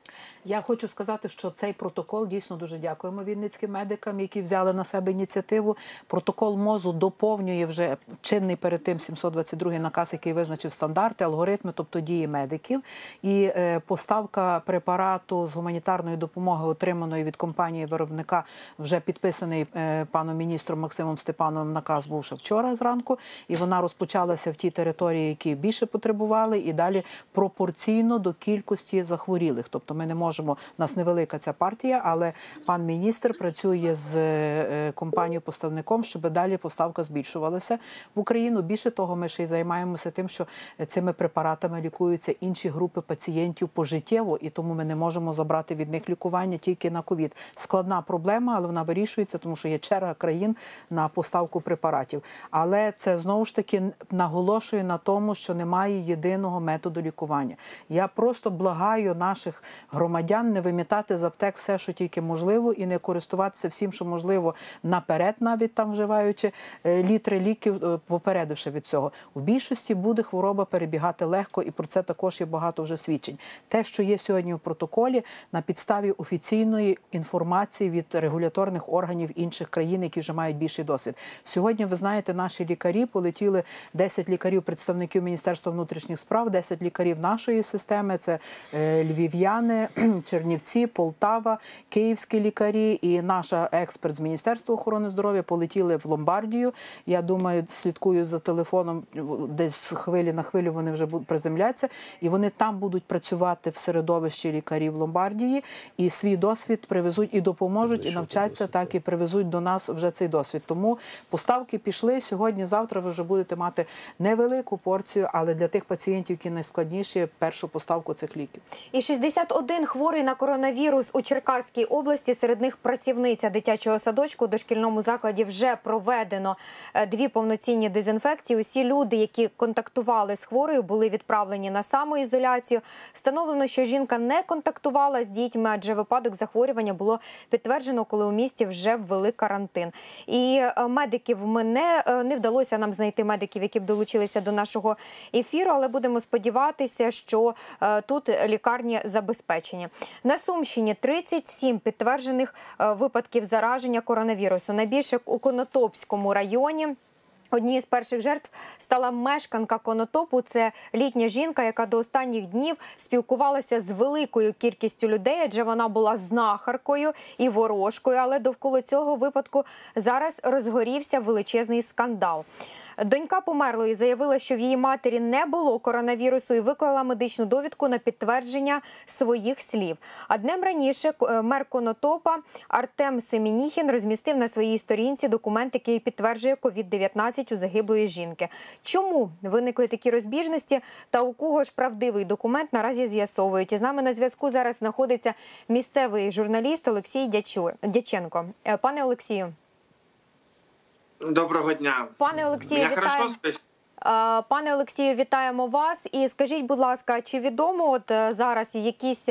Я хочу сказати, що цей протокол дійсно дуже дякуємо вінницьким медикам, які взяли на себе ініціативу. Протокол МОЗу доповнює вже чинний перед тим 722 наказ, який визначив стандарти, алгоритми, тобто дії медиків. І е, поставка препарату з гуманітарної допомоги, отриманої від компанії виробника, вже підписаний е, паном міністром Максимом Степановим. Наказ був ще вчора зранку, і вона розпочалася в ті території, які більше потребували, і далі пропорційно до кількості захворілих. Тобто ми не можемо, в нас невелика ця партія, але пан міністр працює з е, компанією-поставником, щоб далі поставка збільшувалася в Україну. Більше того, ми ще й займаємося тим, що цими препаратами лікуються інші групи пацієнтів пожиттєво, і тому ми не можемо забрати від них лікування тільки на ковід. Складна проблема, але вона вирішується, тому що є черга країн на поставку препаратів. Але це знову ж таки наголошує на тому, що немає єдиного методу лікування. Я просто благаю наших громадян не вимітати з аптек все, що тільки можливо, і не користуватися всім, що можливо, наперед, навіть там вживаючи е, літри ліків, е, попередивши від цього. В більшості буде хвороба перебігати легко, і про це також є багато вже свідчень. Те, що є сьогодні в протоколі, на підставі офіційної інформації від регуляторних органів інших країн, які вже мають більший досвід. Сьогодні ви знаєте, наші лікарі полетіли 10 лікарів, представників Міністерства внутрішніх справ, 10 лікарів нашої системи. Це е, львів'яни, Чернівці, Полтава, київські лікарі і наша експерт з Міністерства охорони здоров'я полетіли в Ломбардію. Я думаю, слідкую за телефоном. Десь з хвилі на хвилю вони вже будуть приземляться, і вони там будуть працювати в середовищі лікарів Ломбардії і свій досвід привезуть і допоможуть, і навчаться так і привезуть до нас вже цей досвід. Тому поставки пішли сьогодні. Завтра ви вже будете мати невелику порцію, але для тих пацієнтів, які найскладніші, першу поставку цих ліків. І 61 хворий на коронавірус у Черкаській області. Серед них працівниця дитячого садочку у дошкільному закладі вже проведено е, дві повноцінні дезінфекції. Усі люди, які контактували з хворою, були відправлені на самоізоляцію. Встановлено, що жінка не контактувала з дітьми, адже випадок захворювання було підтверджено, коли у місті вже ввели карантин. І е, медиків ми не, е, вдалося нам знайти медиків, які б долучилися до нашого ефіру, але будемо сподіватися, що тут лікарні забезпечені. На Сумщині 37 підтверджених е, випадків зараження коронавірусу. Найбільше у Конотопському районі. Однією з перших жертв стала мешканка Конотопу. Це літня жінка, яка до останніх днів спілкувалася з великою кількістю людей, адже вона була знахаркою і ворожкою. Але довкола цього випадку зараз розгорівся величезний скандал. Донька померлої заявила, що в її матері не було коронавірусу і виклала медичну довідку на підтвердження своїх слів. А днем раніше е, мер Конотопа Артем Семініхін розмістив на своїй сторінці документ, який підтверджує COVID-19 у загиблої жінки. Чому виникли такі розбіжності та у кого ж правдивий документ наразі з'ясовують? І з нами на зв'язку зараз знаходиться місцевий журналіст Олексій Дяченко. Е, Пане Олексію. Доброго дня. Пане Олексію, вітаю. Е, Пане Олексію, вітаємо вас. І скажіть, будь ласка, чи відомо от е, зараз якісь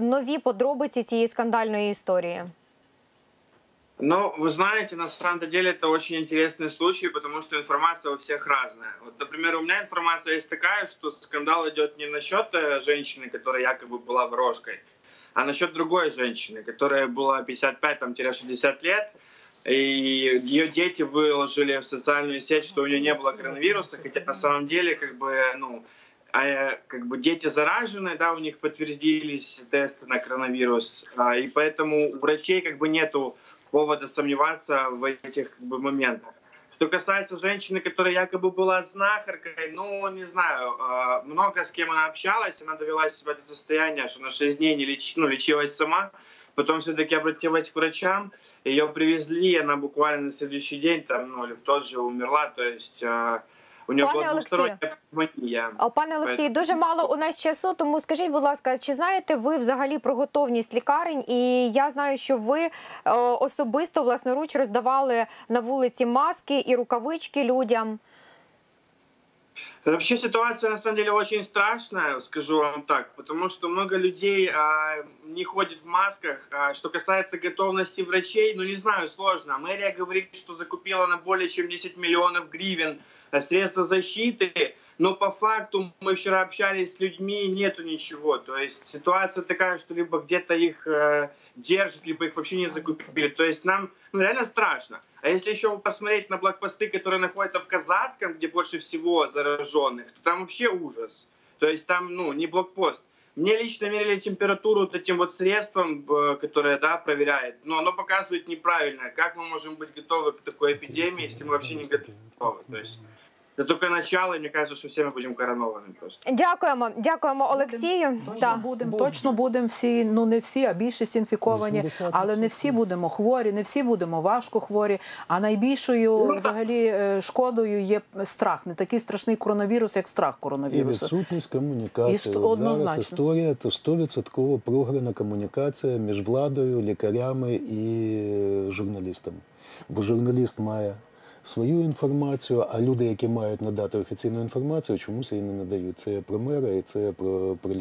нові подробиці цієї скандальної історії? Ну, вы знаете, на самом деле это очень интересный случай, потому что информация у всех разная. Вот, например, у меня информация есть такая, что скандал идет не насчет э, женщины, которая якобы была ворожкой, а насчет другой женщины, которая была 55-60 лет, и ее дети выложили в социальную сеть, что у нее не было коронавируса, хотя на самом деле, как бы, ну, а, как бы дети заражены, да, у них подтвердились тесты на коронавирус, а, и поэтому у врачей как бы нету повода сомневаться в этих как бы, моментах. Что касается женщины, которая якобы была знахаркой, ну, не знаю, а, много с кем она общалась, она довела себя до состояния, что на 6 дней не леч- ну, лечилась сама, потом все-таки обратилась к врачам, ее привезли, она буквально на следующий день, там, ну, или в тот же умерла, то есть а, у нього Пане была Олексію. двусторонняя пневмония. Пане Олексій, дуже мало у нас часу, тому скажіть, будь ласка, чи знаєте ви взагалі про готовність лікарень? І я знаю, що ви е, особисто власноруч роздавали на вулиці маски і рукавички людям. Вообще ситуация на самом деле очень страшная, скажу вам так, потому что много людей а, не ходит в масках. А, что касается готовности врачей, ну не знаю, сложно. Мэрия говорит, что закупила на более чем 10 миллионов гривен а, средства защиты, но по факту мы вчера общались с людьми, нету ничего. То есть ситуация такая, что либо где-то их э, держат, либо их вообще не закупили. То есть нам ну, реально страшно. А если еще посмотреть на блокпосты, которые находятся в Казацком, где больше всего зараженных, то там вообще ужас. То есть там, ну, не блокпост. Мне лично мерили температуру вот этим вот средством, которое, да, проверяет, но оно показывает неправильно. Как мы можем быть готовы к такой эпидемии, если мы вообще не готовы? То есть это только начало, и мне кажется, что все мы будем коронованы просто. Дякуємо, дякуємо Олексію. Точно будемо, точно будемо всі, ну не всі, а більшість інфіковані, але не всі будемо хворі, не всі будемо важко хворі. А найбільшою взагалі е, шкодою є страх. Не такий страшний коронавірус, як страх І коронавірусу. відсутність комунікації. І сто- От однозначно. Зараз історія то 100% програна комунікація між владою, лікарями і е, журналістами. Бо журналіст має свою інформацію, а люди, які мають надати офіційну інформацію, чомусь її не надають. Це про мера і це про, про,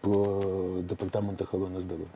про департамент охорони здоров'я.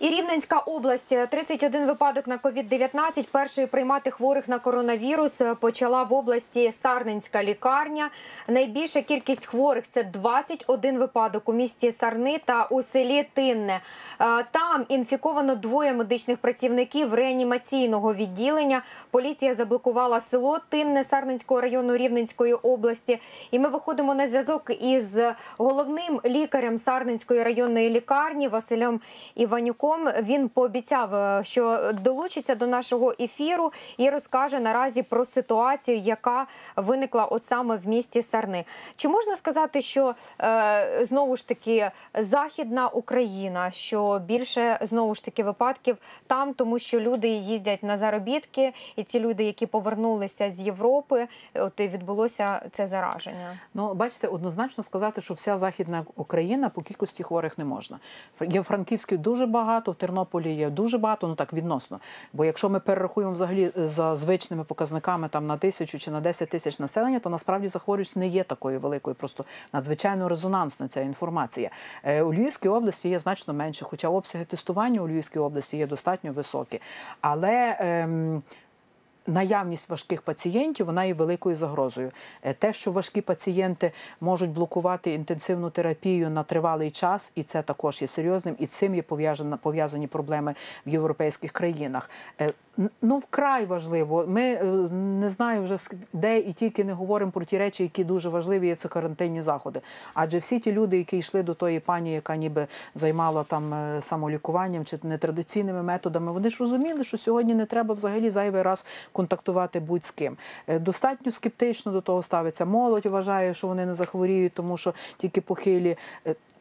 І Рівненська область 31 випадок на COVID-19. Першою приймати хворих на коронавірус почала в області Сарненська лікарня. Найбільша кількість хворих це 21 випадок у місті Сарни та у селі Тинне. Е, Там інфіковано двоє медичних працівників реанімаційного відділення. Поліція заблокувала село Тинне Сарненського району Рівненської області. І ми виходимо на зв'язок із головним лікарем Сарненської районної лікарні Василем Іванюком. Він пообіцяв, е, що долучиться до нашого ефіру і розкаже наразі про ситуацію, яка виникла от саме в місті Сарни. Чи можна сказати, що е, знову ж таки західна Україна, що більше знову ж таки випадків там, тому що люди їздять на заробітки, і ці люди, які повернулися з Європи, от і відбулося це зараження. Ну, бачите, однозначно сказати, що вся західна Україна по кількості хворих не можна. Є в Франківській дуже багато, в Тернополі є дуже багато, ну так відносно. Бо якщо ми перерахуємо взагалі за звичними показниками там на тисячу чи на 10 тисяч населення, то насправді захворюваність не є такою великою, просто надзвичайно резонансна ця інформація. Е, У Львівській області є значно менше, хоча обсяги тестування у Львівській області є достатньо високі. Але ем, Наявність важких пацієнтів вона є великою загрозою. Е, Те, що важкі пацієнти можуть блокувати інтенсивну терапію на тривалий час, і це також є серйозним, і цим є пов'язані проблеми в європейських країнах. Ну, вкрай важливо. Ми е, не знаю вже де і тільки не говоримо про ті речі, які дуже важливі, це карантинні заходи. Адже всі ті люди, які йшли до тої пані, яка ніби займала там е, самолікуванням чи нетрадиційними методами, вони ж розуміли, що сьогодні не треба взагалі зайвий раз контактувати будь з ким. Е, Достатньо скептично до того ставиться. Молодь вважає, що вони не захворіють, тому що тільки похилі.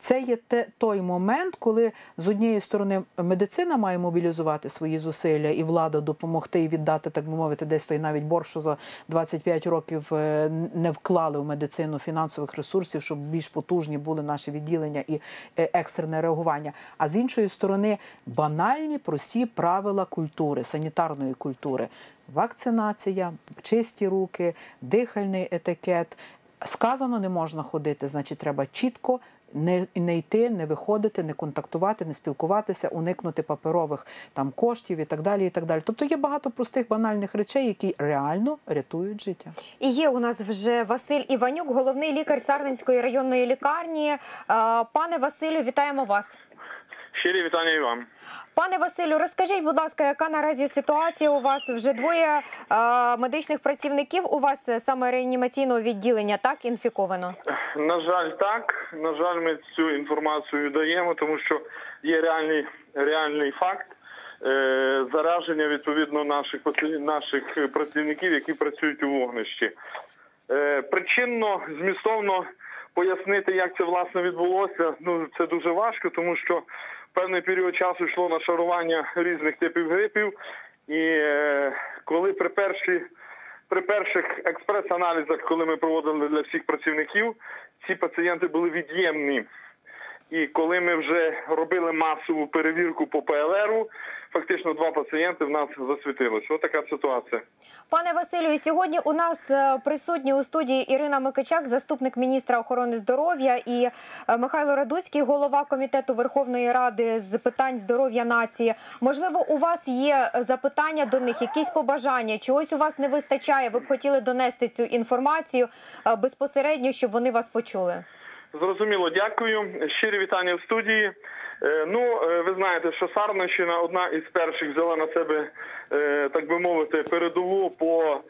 Це є те, той момент, коли з однієї сторони медицина має мобілізувати свої зусилля і влада допомогти і віддати, так би мовити, десь той навіть борг, що за 25 років е, не вклали в медицину фінансових ресурсів, щоб більш потужні були наші відділення і е, екстрене реагування. А з іншої сторони, банальні прості правила культури, санітарної культури. Вакцинація, чисті руки, дихальний етикет. Сказано, не можна ходити, значить, треба чітко не, не йти, не виходити, не контактувати, не спілкуватися, уникнути паперових там коштів і так далі. І так далі. Тобто є багато простих банальних речей, які реально рятують життя. І є у нас вже Василь Іванюк, головний лікар Сарненської районної лікарні. Пане Василю, вітаємо вас. Щирі вітання і вам. Пане Василю, розкажіть, будь ласка, яка наразі ситуація у вас? Вже двоє е, медичних працівників у вас е, саме реанімаційного відділення так інфіковано? На жаль, так. На жаль, ми цю інформацію даємо, тому що є реальний, реальний факт е, зараження відповідно наших наших працівників, які працюють у вогнищі. Е, причинно змістовно пояснити, як це власне відбулося. Ну це дуже важко, тому що певний період часу йшло на шарування різних типів грипів, і е, коли при перші, при перших експрес-аналізах, коли ми проводили для всіх працівників, ці пацієнти були від'ємні. І коли ми вже робили масову перевірку по ПЛРу, фактично два пацієнти в нас засвітилось. Ось така ситуація. Пане Василю, сьогодні у нас е, присутні у студії Ірина Микичак, заступник міністра охорони здоров'я, і е, Михайло Радуцький, голова комітету Верховної Ради з питань здоров'я нації. Можливо, у вас є запитання до них, якісь побажання, чогось у вас не вистачає. Ви б хотіли донести цю інформацію е, безпосередньо, щоб вони вас почули. Зрозуміло, дякую. Щирі вітання в студії. Е, Ну, е, ви знаєте, що Сарнищина одна із перших взяла на себе, е, так би мовити, передову по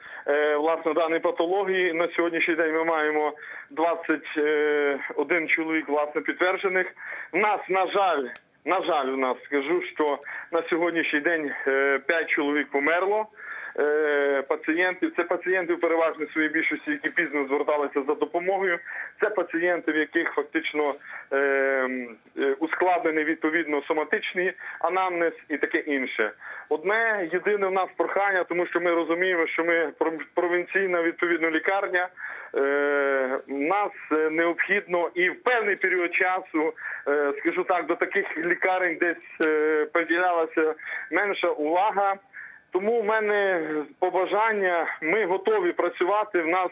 власне даній патології. На сьогоднішній день ми маємо 21 чоловік власне підтверджених. В нас, на жаль, на жаль, у нас скажу, що на сьогоднішній день 5 чоловік померло. Е, Пацієнтів це пацієнти в переважній своїй більшості, які пізно зверталися за допомогою. Це пацієнти, в яких фактично е, е, ускладнений відповідно соматичний анамнез і таке інше. Одне єдине в нас прохання, тому що ми розуміємо, що ми пров- провінційна відповідно лікарня. Нас необхідно і в певний період часу, скажу так, до таких лікарень десь приділялася менша увага. Тому в мене побажання. Ми готові працювати. В нас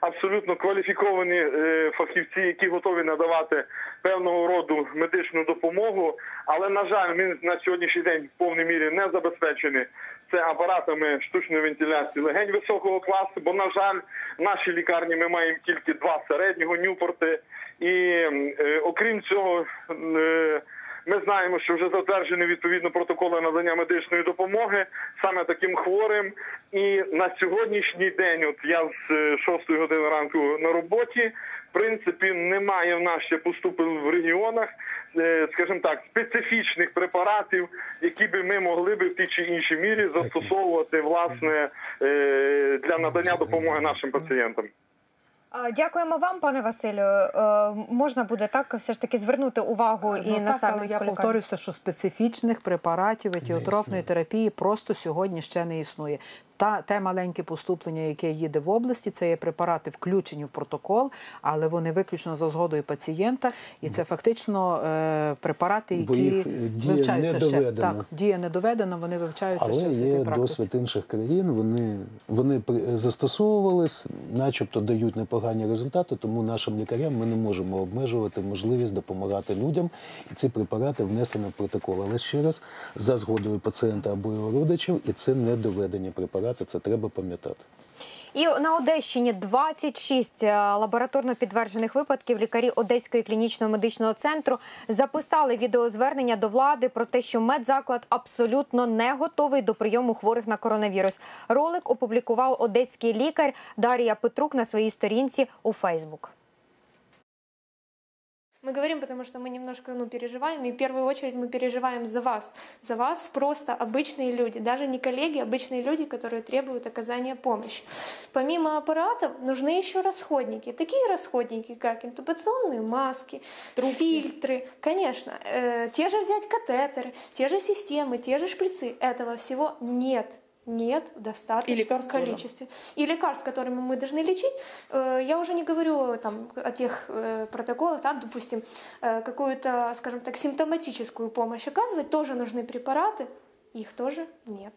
абсолютно кваліфіковані е, фахівці, які готові надавати певного роду медичну допомогу. Але на жаль, ми на сьогоднішній день в повній мірі не забезпечені це апаратами штучної вентиляції легень високого класу. Бо на жаль, в нашій лікарні ми маємо тільки два середнього нюпорти. І е, окрім цього. Е, ми знаємо, що вже затверджені відповідно протоколи надання медичної допомоги саме таким хворим. І на сьогоднішній день, от я з 6 години ранку на роботі, в принципі, немає в нас ще поступив в регіонах, е, скажімо так, специфічних препаратів, які би ми могли би в тій чи іншій мірі застосовувати власне е, для надання допомоги нашим пацієнтам. Е, Дякуємо вам, пане Василю. Е, Можна буде так все ж таки звернути увагу і Ну, на так, але я повторюся, що специфічних препаратів етіотропної терапії просто сьогодні ще не існує. Та те маленьке поступлення, яке їде в області, це є препарати, включені в протокол, але вони виключно за згодою пацієнта, і це фактично е, препарати, Бо які їх дія вивчаються не ще. Так, дія не доведена, вони вивчаються Але ще в є практиці. досвід інших країн. Вони, вони застосовувались, начебто дають непогані результати, тому нашим лікарям ми не можемо обмежувати можливість допомагати людям. І ці препарати внесені в протокол. Але ще раз за згодою пацієнта або його родичів, і це не доведені препарати. Це треба пам'ятати. І на Одещині 26 е, лабораторно підтверджених випадків. Лікарі Одеської клінічного медичного центру записали відеозвернення до влади про те, що медзаклад абсолютно не готовий до прийому хворих на коронавірус. Ролик опублікував одеський лікар Дар'я Петрук на своїй сторінці у Фейсбук. Мы говорим, потому что мы немножко ну, переживаем, и в первую очередь мы переживаем за вас. За вас просто обычные люди, даже не коллеги, обычные люди, которые требуют оказания помощи. Помимо аппаратов нужны еще расходники. Такие расходники, как интубационные маски, фильтры. Конечно, э, те же взять катетеры, те же системы, те же шприцы. Этого всего нет нет в достаточном И лекарств тоже. количестве. И лекарств, которыми мы должны лечить, э, я уже не говорю там, о тех э, протоколах, там, допустим, э, какую-то, скажем так, симптоматическую помощь оказывать, тоже нужны препараты, их тоже нет.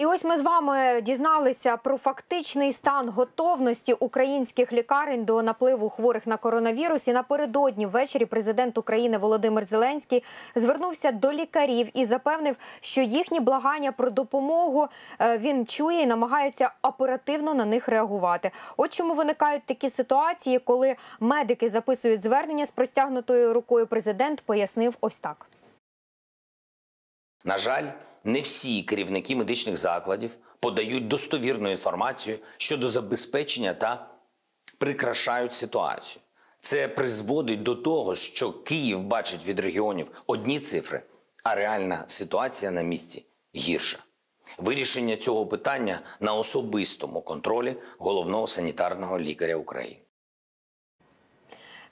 І ось ми з вами дізналися про фактичний стан готовності українських лікарень до напливу хворих на коронавірус. І напередодні ввечері президент України Володимир Зеленський звернувся до лікарів і запевнив, що їхні благання про допомогу е, він чує і намагається оперативно на них реагувати. От чому виникають такі ситуації, коли медики записують звернення з простягнутою рукою. Президент пояснив ось так. На жаль, не всі керівники медичних закладів подають достовірну інформацію щодо забезпечення та прикрашають ситуацію. Це призводить до того, що Київ бачить від регіонів одні цифри, а реальна ситуація на місці гірша. Вирішення цього питання на особистому контролі головного санітарного лікаря України.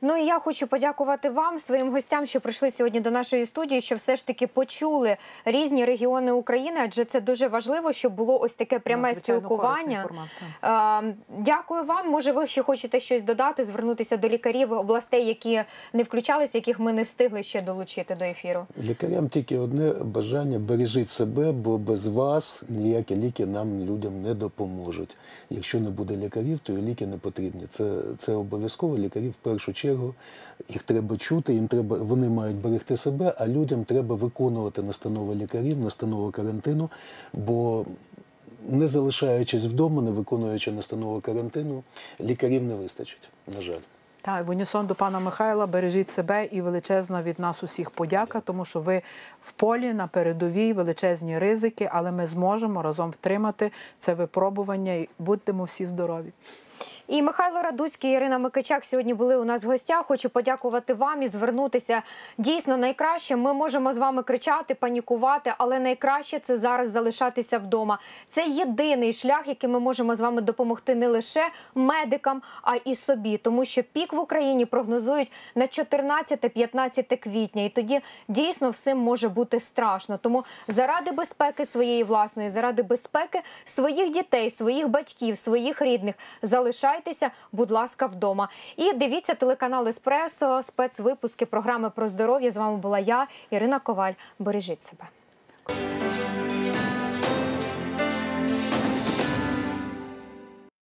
Ну і я хочу подякувати вам, своїм гостям, що прийшли сьогодні до нашої студії, що все ж таки почули різні регіони України, адже це дуже важливо, щоб було ось таке пряме Надзвичайно спілкування. формат, Е, Дякую вам. Може, ви ще хочете щось додати, звернутися до лікарів областей, які не включалися, яких ми не встигли ще долучити до ефіру. Лікарям тільки одне бажання бережіть себе, бо без вас ніякі ліки нам людям не допоможуть. Якщо не буде лікарів, то і ліки не потрібні. Це, це обов'язково. Лікарів в першу чергу їх треба чути, їм треба, вони мають берегти себе, а людям треба виконувати настанови лікарів, настанови карантину, бо не залишаючись вдома, не виконуючи настанови карантину, лікарів не вистачить, на жаль. Так, в унісон до пана Михайла бережіть себе і величезна від нас усіх подяка, тому що ви в полі на передовій величезні ризики, але ми зможемо разом втримати це випробування і будемо всі здорові. І Михайло Радуцький, і Ірина Микичак сьогодні були у нас в гостях. Хочу подякувати вам і звернутися. Дійсно, найкраще ми можемо з вами кричати, панікувати, але найкраще це зараз залишатися вдома. Це єдиний шлях, який ми можемо з вами допомогти не лише медикам, а і собі, тому що пік в Україні прогнозують на 14-15 квітня, і тоді дійсно всім може бути страшно. Тому заради безпеки своєї власної, заради безпеки своїх дітей, своїх батьків, своїх рідних, залишайтеся, будь ласка, вдома. І дивіться телеканал Еспресо, спецвипуски програми про здоров'я. З вами була я, Ірина Коваль. Бережіть себе.